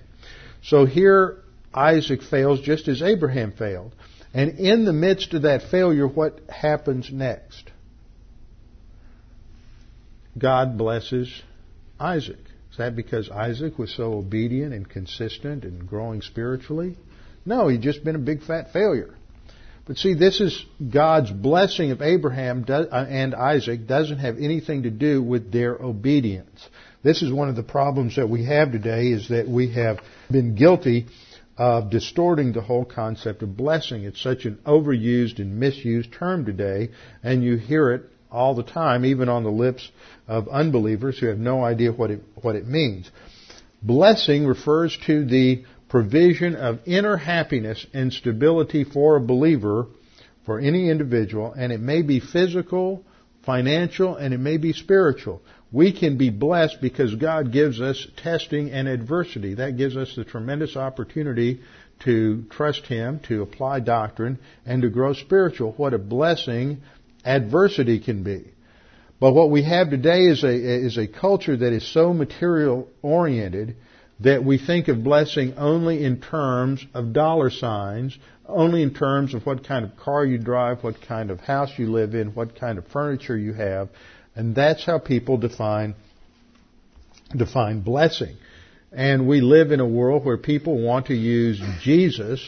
Speaker 1: So here Isaac fails just as Abraham failed. And in the midst of that failure, what happens next? God blesses Isaac. Is that because Isaac was so obedient and consistent and growing spiritually? No, he'd just been a big fat failure. But see, this is God's blessing of Abraham uh, and Isaac doesn't have anything to do with their obedience. This is one of the problems that we have today is that we have been guilty of distorting the whole concept of blessing. It's such an overused and misused term today, and you hear it all the time, even on the lips of unbelievers who have no idea what it, what it means. Blessing refers to the provision of inner happiness and stability for a believer, for any individual, and it may be physical, financial, and it may be spiritual. We can be blessed because God gives us testing and adversity. That gives us the tremendous opportunity to trust Him, to apply doctrine, and to grow spiritual. What a blessing adversity can be. But what we have today is a, is a culture that is so material oriented that we think of blessing only in terms of dollar signs, only in terms of what kind of car you drive, what kind of house you live in, what kind of furniture you have, and that's how people define define blessing. And we live in a world where people want to use Jesus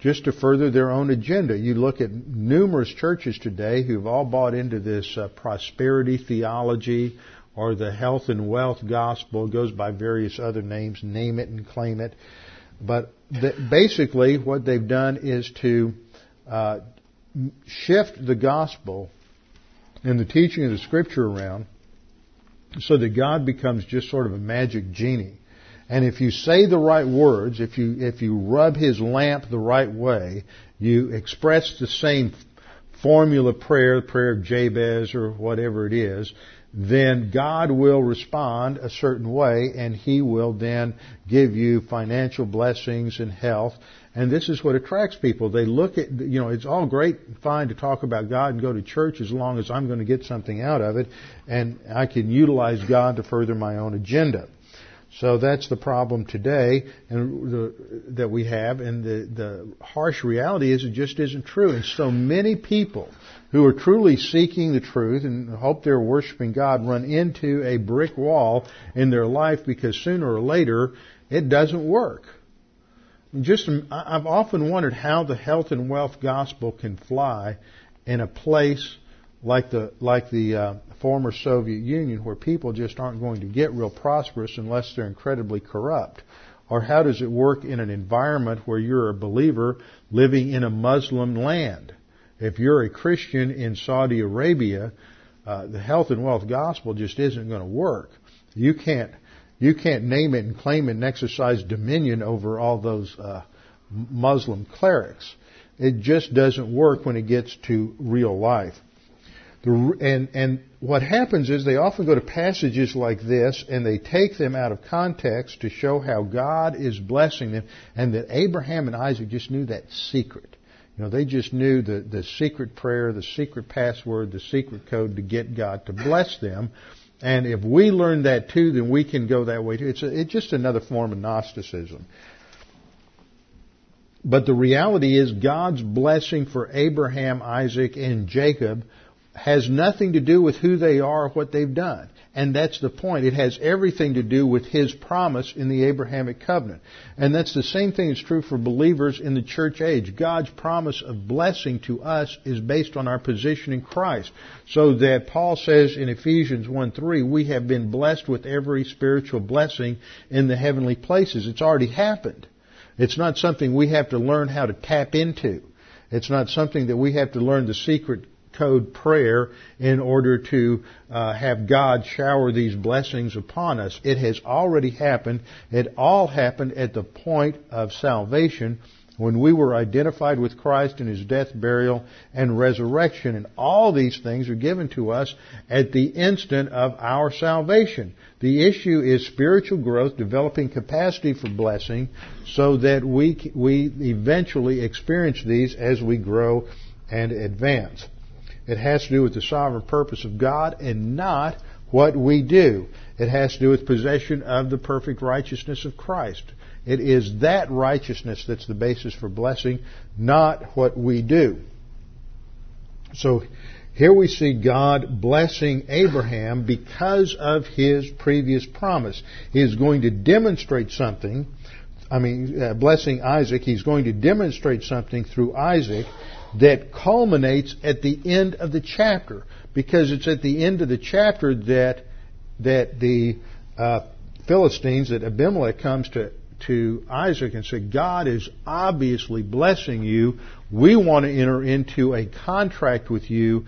Speaker 1: just to further their own agenda. You look at numerous churches today who've all bought into this uh, prosperity theology or the health and wealth gospel. It goes by various other names, name it and claim it. But basically, what they've done is to uh, shift the gospel and the teaching of the scripture around so that God becomes just sort of a magic genie. And if you say the right words, if you, if you rub his lamp the right way, you express the same formula prayer, the prayer of Jabez or whatever it is, then God will respond a certain way and He will then give you financial blessings and health. And this is what attracts people. They look at, you know, it's all great and fine to talk about God and go to church as long as I'm going to get something out of it and I can utilize God to further my own agenda. So that's the problem today and the, that we have, and the, the harsh reality is it just isn't true. And so many people who are truly seeking the truth and hope they're worshiping God run into a brick wall in their life because sooner or later it doesn't work. Just, I've often wondered how the health and wealth gospel can fly in a place like the like the uh, former Soviet Union, where people just aren't going to get real prosperous unless they're incredibly corrupt? Or how does it work in an environment where you're a believer living in a Muslim land? If you're a Christian in Saudi Arabia, uh, the health and wealth gospel just isn't going to work. You can't you can't name it and claim it and exercise dominion over all those uh, Muslim clerics. It just doesn't work when it gets to real life. The, and, and what happens is they often go to passages like this and they take them out of context to show how God is blessing them and that Abraham and Isaac just knew that secret. You know, they just knew the, the secret prayer, the secret password, the secret code to get God to bless them. And if we learn that too, then we can go that way too. It's, a, it's just another form of Gnosticism. But the reality is God's blessing for Abraham, Isaac, and Jacob has nothing to do with who they are or what they've done. And that's the point. It has everything to do with His promise in the Abrahamic covenant. And that's the same thing that's true for believers in the church age. God's promise of blessing to us is based on our position in Christ. So that Paul says in Ephesians 1 3, we have been blessed with every spiritual blessing in the heavenly places. It's already happened. It's not something we have to learn how to tap into. It's not something that we have to learn the secret code prayer in order to uh, have God shower these blessings upon us. It has already happened. It all happened at the point of salvation when we were identified with Christ in His death, burial, and resurrection. And all these things are given to us at the instant of our salvation. The issue is spiritual growth, developing capacity for blessing, so that we, we eventually experience these as we grow and advance. It has to do with the sovereign purpose of God and not what we do. It has to do with possession of the perfect righteousness of Christ. It is that righteousness that's the basis for blessing, not what we do. So here we see God blessing Abraham because of his previous promise. He is going to demonstrate something. I mean, uh, blessing Isaac, he's going to demonstrate something through Isaac that culminates at the end of the chapter. Because it's at the end of the chapter that, that the uh, Philistines, that Abimelech comes to to Isaac and said, God is obviously blessing you. We want to enter into a contract with you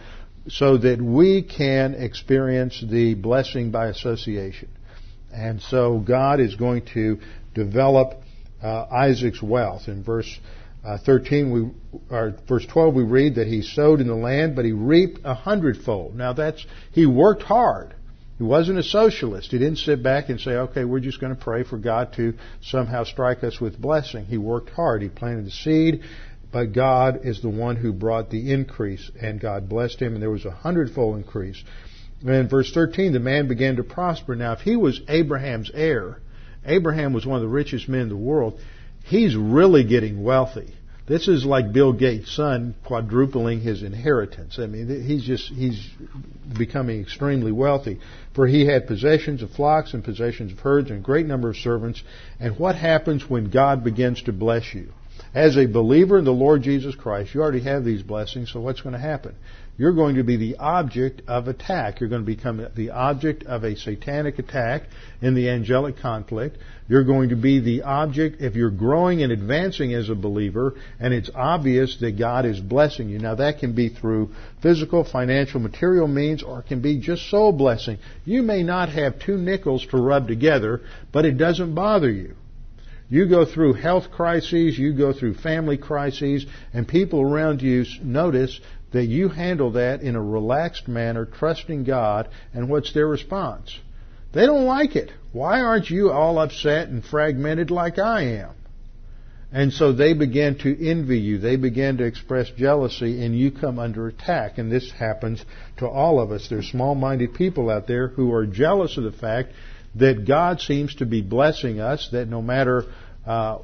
Speaker 1: so that we can experience the blessing by association. And so God is going to develop uh, Isaac's wealth. In verse uh, 13, we, or verse 12, we read that he sowed in the land, but he reaped a hundredfold. Now that's, he worked hard. He wasn't a socialist. He didn't sit back and say, okay, we're just going to pray for God to somehow strike us with blessing. He worked hard. He planted the seed, but God is the one who brought the increase, and God blessed him, and there was a hundredfold increase. And in verse 13, the man began to prosper. Now, if he was Abraham's heir, Abraham was one of the richest men in the world, he's really getting wealthy. This is like Bill Gates' son quadrupling his inheritance. I mean, he's just, he's becoming extremely wealthy. For he had possessions of flocks and possessions of herds and a great number of servants. And what happens when God begins to bless you? As a believer in the Lord Jesus Christ, you already have these blessings, so what's going to happen? You're going to be the object of attack. You're going to become the object of a satanic attack in the angelic conflict. You're going to be the object, if you're growing and advancing as a believer, and it's obvious that God is blessing you. Now that can be through physical, financial, material means, or it can be just soul blessing. You may not have two nickels to rub together, but it doesn't bother you. You go through health crises, you go through family crises, and people around you notice that you handle that in a relaxed manner, trusting God, and what's their response? They don't like it. Why aren't you all upset and fragmented like I am? And so they begin to envy you. They begin to express jealousy, and you come under attack. And this happens to all of us. There's small minded people out there who are jealous of the fact that God seems to be blessing us, that no matter uh,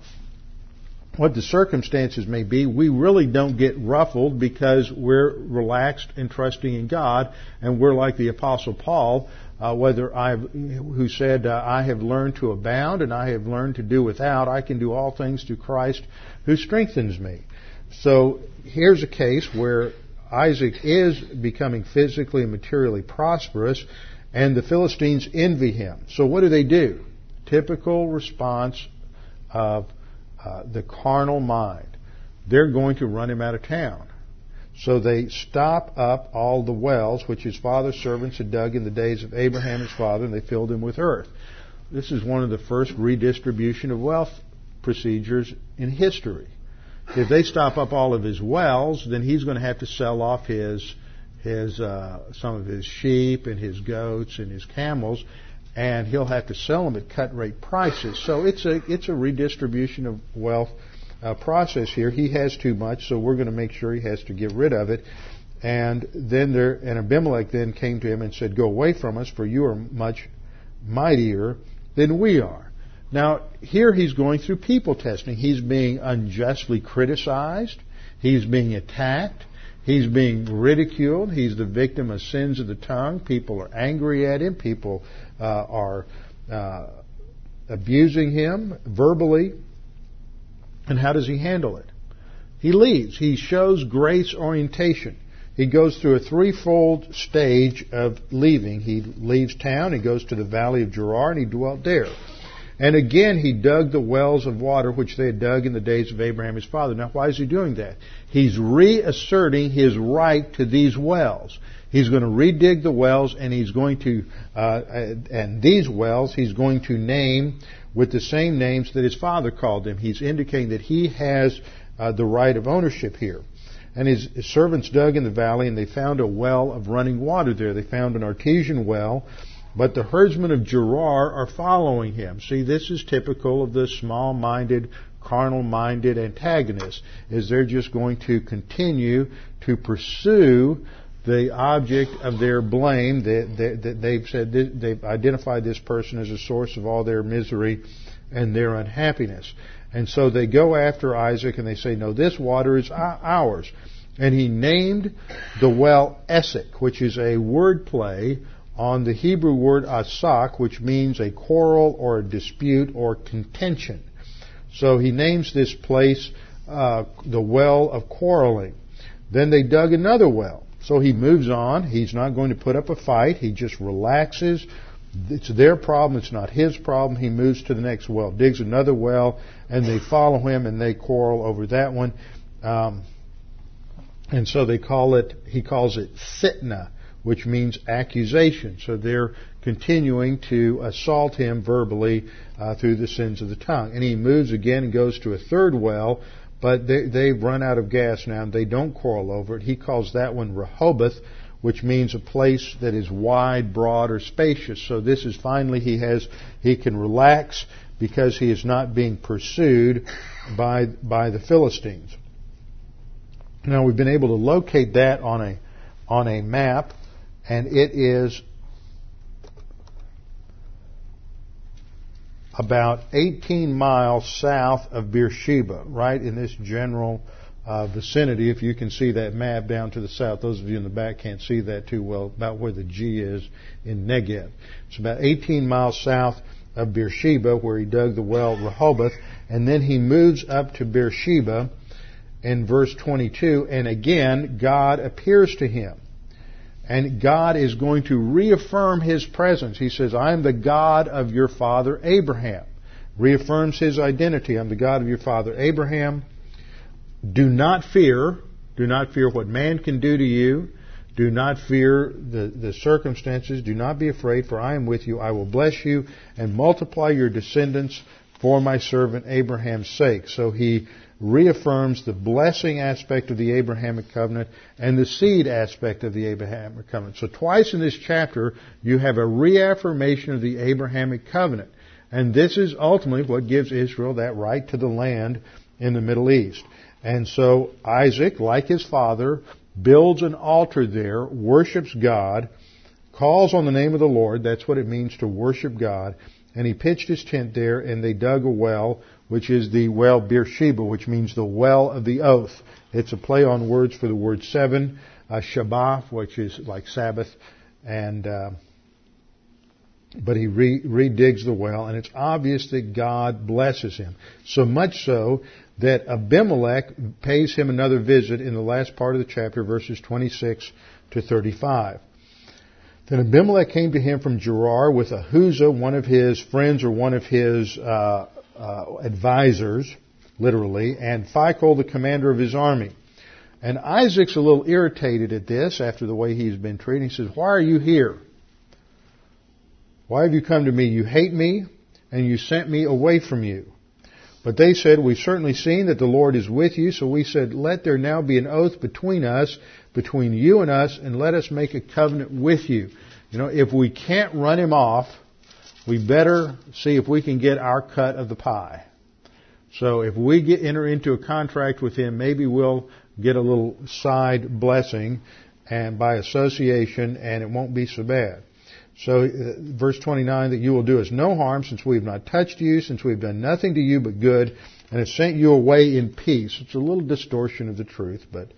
Speaker 1: what the circumstances may be, we really don't get ruffled because we're relaxed and trusting in God, and we're like the Apostle Paul, uh, whether I, who said, uh, "I have learned to abound, and I have learned to do without. I can do all things through Christ who strengthens me." So here's a case where Isaac is becoming physically and materially prosperous, and the Philistines envy him. So what do they do? Typical response of uh, the carnal mind. They're going to run him out of town. So they stop up all the wells which his father's servants had dug in the days of Abraham his father, and they filled them with earth. This is one of the first redistribution of wealth procedures in history. If they stop up all of his wells, then he's going to have to sell off his his uh, some of his sheep and his goats and his camels, and he'll have to sell them at cut rate prices. So it's a it's a redistribution of wealth uh, process here. He has too much, so we're going to make sure he has to get rid of it. And then there, and Abimelech then came to him and said, "Go away from us, for you are much mightier than we are." Now here he's going through people testing. He's being unjustly criticized. He's being attacked. He's being ridiculed. He's the victim of sins of the tongue. People are angry at him. People uh, are uh, abusing him verbally. And how does he handle it? He leaves. He shows grace orientation. He goes through a threefold stage of leaving. He leaves town, he goes to the valley of Gerar, and he dwelt there. And again, he dug the wells of water which they had dug in the days of Abraham his father. Now, why is he doing that? He's reasserting his right to these wells. He's going to redig the wells, and he's going to, uh, and these wells, he's going to name with the same names that his father called them. He's indicating that he has uh, the right of ownership here. And his, his servants dug in the valley, and they found a well of running water there. They found an artesian well but the herdsmen of Gerar are following him. See, this is typical of the small-minded, carnal-minded antagonists, is they're just going to continue to pursue the object of their blame. That they've said they've identified this person as a source of all their misery and their unhappiness. And so they go after Isaac and they say, "No, this water is ours." And he named the well Essek, which is a word play on the Hebrew word asak, which means a quarrel or a dispute or contention. So he names this place uh, the well of quarreling. Then they dug another well. So he moves on. He's not going to put up a fight. He just relaxes. It's their problem. It's not his problem. He moves to the next well, digs another well, and they follow him and they quarrel over that one. Um, and so they call it. He calls it sitna, which means accusation. So they're continuing to assault him verbally uh, through the sins of the tongue. And he moves again and goes to a third well, but they, they've run out of gas now and they don't quarrel over it. He calls that one Rehoboth, which means a place that is wide, broad, or spacious. So this is finally he has, he can relax because he is not being pursued by, by the Philistines. Now we've been able to locate that on a, on a map and it is about 18 miles south of Beersheba, right in this general uh, vicinity. If you can see that map down to the south, those of you in the back can't see that too well, about where the G is in Negev. It's about 18 miles south of Beersheba, where he dug the well Rehoboth, and then he moves up to Beersheba in verse 22, and again God appears to him. And God is going to reaffirm His presence. He says, I am the God of your father Abraham. Reaffirms His identity. I'm the God of your father Abraham. Do not fear. Do not fear what man can do to you. Do not fear the, the circumstances. Do not be afraid, for I am with you. I will bless you and multiply your descendants for my servant Abraham's sake. So he reaffirms the blessing aspect of the Abrahamic covenant and the seed aspect of the Abrahamic covenant. So twice in this chapter, you have a reaffirmation of the Abrahamic covenant. And this is ultimately what gives Israel that right to the land in the Middle East. And so Isaac, like his father, builds an altar there, worships God, calls on the name of the Lord, that's what it means to worship God, and he pitched his tent there, and they dug a well which is the well Beersheba, which means the well of the oath. It's a play on words for the word seven, uh, Shabbat, which is like Sabbath, and uh, but he re- redigs the well, and it's obvious that God blesses him. So much so that Abimelech pays him another visit in the last part of the chapter, verses 26 to 35. Then Abimelech came to him from Gerar with Ahuzah, one of his friends or one of his uh, uh, advisors, literally, and Phicol, the commander of his army. And Isaac's a little irritated at this after the way he's been treated. He says, Why are you here? Why have you come to me? You hate me, and you sent me away from you. But they said, We've certainly seen that the Lord is with you, so we said, Let there now be an oath between us, between you and us, and let us make a covenant with you. You know, if we can't run him off, we better see if we can get our cut of the pie. So if we get, enter into a contract with him, maybe we'll get a little side blessing and by association and it won't be so bad. So uh, verse 29 that you will do us no harm since we have not touched you, since we have done nothing to you but good and have sent you away in peace. It's a little distortion of the truth, but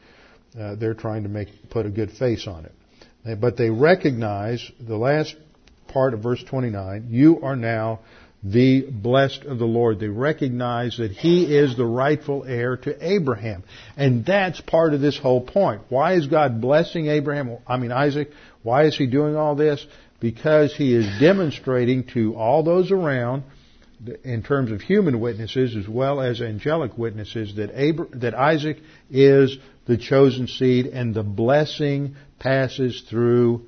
Speaker 1: uh, they're trying to make put a good face on it. But they recognize the last part of verse 29, you are now the blessed of the Lord. They recognize that he is the rightful heir to Abraham. And that's part of this whole point. Why is God blessing Abraham? I mean, Isaac. Why is he doing all this? Because he is demonstrating to all those around in terms of human witnesses as well as angelic witnesses that, Abra- that Isaac is the chosen seed and the blessing passes through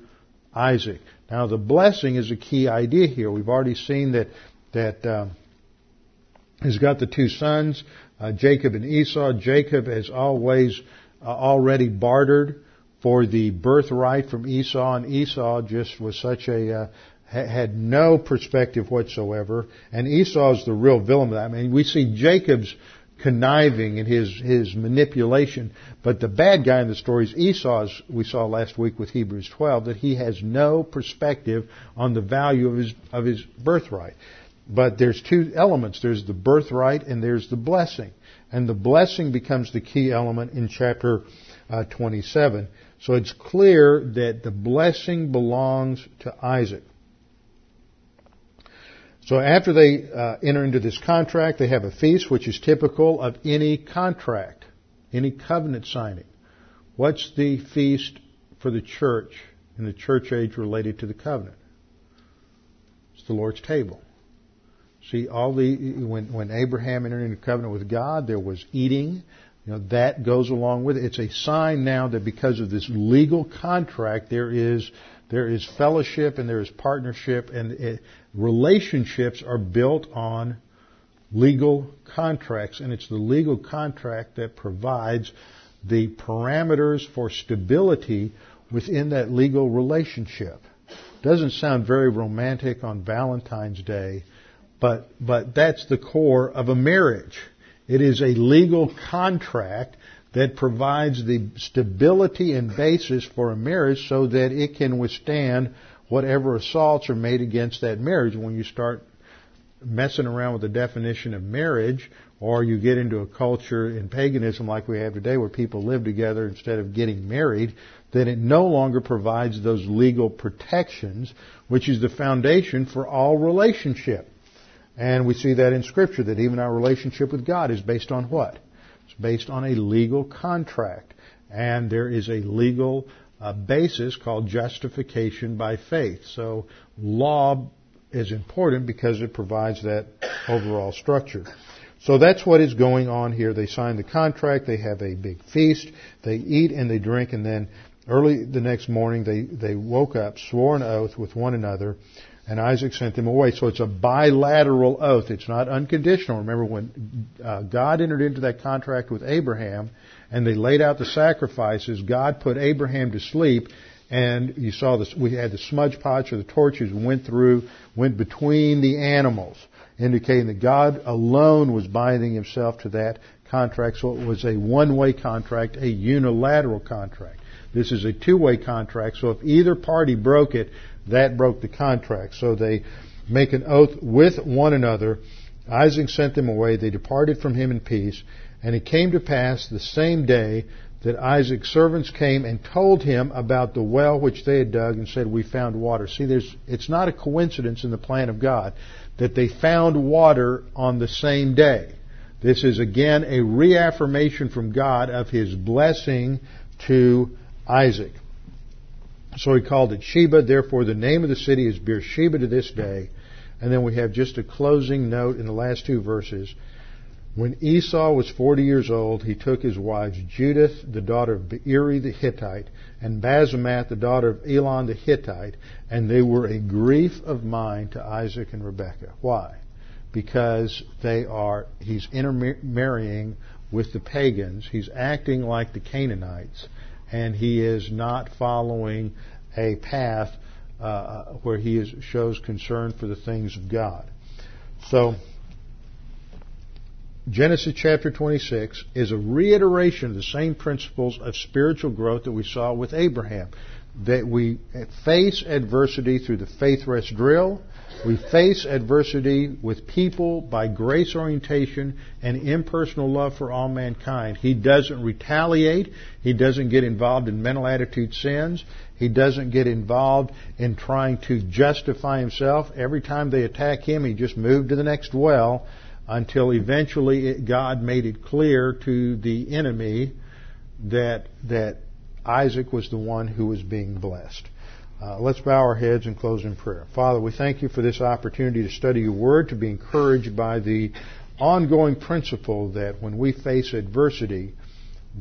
Speaker 1: Isaac. Now the blessing is a key idea here. We've already seen that that um, he's got the two sons, uh, Jacob and Esau. Jacob has always uh, already bartered for the birthright from Esau, and Esau just was such a uh, had no perspective whatsoever, and Esau is the real villain of that. I mean, we see Jacob's conniving and his his manipulation, but the bad guy in the story is Esau, as we saw last week with Hebrews 12, that he has no perspective on the value of his of his birthright. But there's two elements. There's the birthright and there's the blessing. And the blessing becomes the key element in chapter uh, 27. So it's clear that the blessing belongs to Isaac. So after they uh, enter into this contract, they have a feast, which is typical of any contract, any covenant signing. What's the feast for the church in the church age related to the covenant? It's the Lord's table. See, all the when when Abraham entered into covenant with God, there was eating. Know that goes along with it. It's a sign now that because of this legal contract, there is there is fellowship and there is partnership, and it, relationships are built on legal contracts, and it's the legal contract that provides the parameters for stability within that legal relationship. Doesn't sound very romantic on Valentine's Day but, but that's the core of a marriage. It is a legal contract that provides the stability and basis for a marriage so that it can withstand whatever assaults are made against that marriage. When you start messing around with the definition of marriage, or you get into a culture in paganism like we have today where people live together instead of getting married, then it no longer provides those legal protections, which is the foundation for all relationship. And we see that in Scripture, that even our relationship with God is based on what? It's based on a legal contract. And there is a legal uh, basis called justification by faith. So law is important because it provides that overall structure. So that's what is going on here. They sign the contract, they have a big feast, they eat and they drink, and then early the next morning they, they woke up, swore an oath with one another, and Isaac sent them away. So it's a bilateral oath. It's not unconditional. Remember when uh, God entered into that contract with Abraham and they laid out the sacrifices, God put Abraham to sleep and you saw this, we had the smudge pots or the torches went through, went between the animals, indicating that God alone was binding himself to that contract. So it was a one-way contract, a unilateral contract. This is a two-way contract, so if either party broke it, that broke the contract. So they make an oath with one another. Isaac sent them away. They departed from him in peace. And it came to pass the same day that Isaac's servants came and told him about the well which they had dug and said, We found water. See, it's not a coincidence in the plan of God that they found water on the same day. This is again a reaffirmation from God of his blessing to Isaac. So he called it Sheba. Therefore, the name of the city is Beersheba to this day. And then we have just a closing note in the last two verses. When Esau was 40 years old, he took his wives Judith, the daughter of Beeri the Hittite, and Basemath, the daughter of Elon the Hittite, and they were a grief of mind to Isaac and Rebekah. Why? Because they are, he's intermarrying with the pagans. He's acting like the Canaanites and he is not following a path uh, where he is, shows concern for the things of God. So, Genesis chapter 26 is a reiteration of the same principles of spiritual growth that we saw with Abraham. That we face adversity through the faith rest drill, we face adversity with people by grace orientation and impersonal love for all mankind. He doesn't retaliate. He doesn't get involved in mental attitude sins. He doesn't get involved in trying to justify himself. Every time they attack him, he just moved to the next well until eventually it, God made it clear to the enemy that, that Isaac was the one who was being blessed. Uh, let's bow our heads and close in prayer. Father, we thank you for this opportunity to study your word, to be encouraged by the ongoing principle that when we face adversity,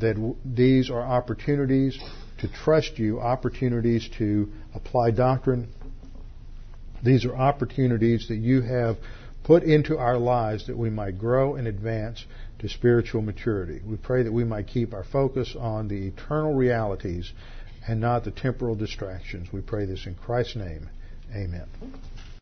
Speaker 1: that w- these are opportunities to trust you, opportunities to apply doctrine. These are opportunities that you have put into our lives that we might grow and advance to spiritual maturity. We pray that we might keep our focus on the eternal realities and not the temporal distractions. We pray this in Christ's name. Amen.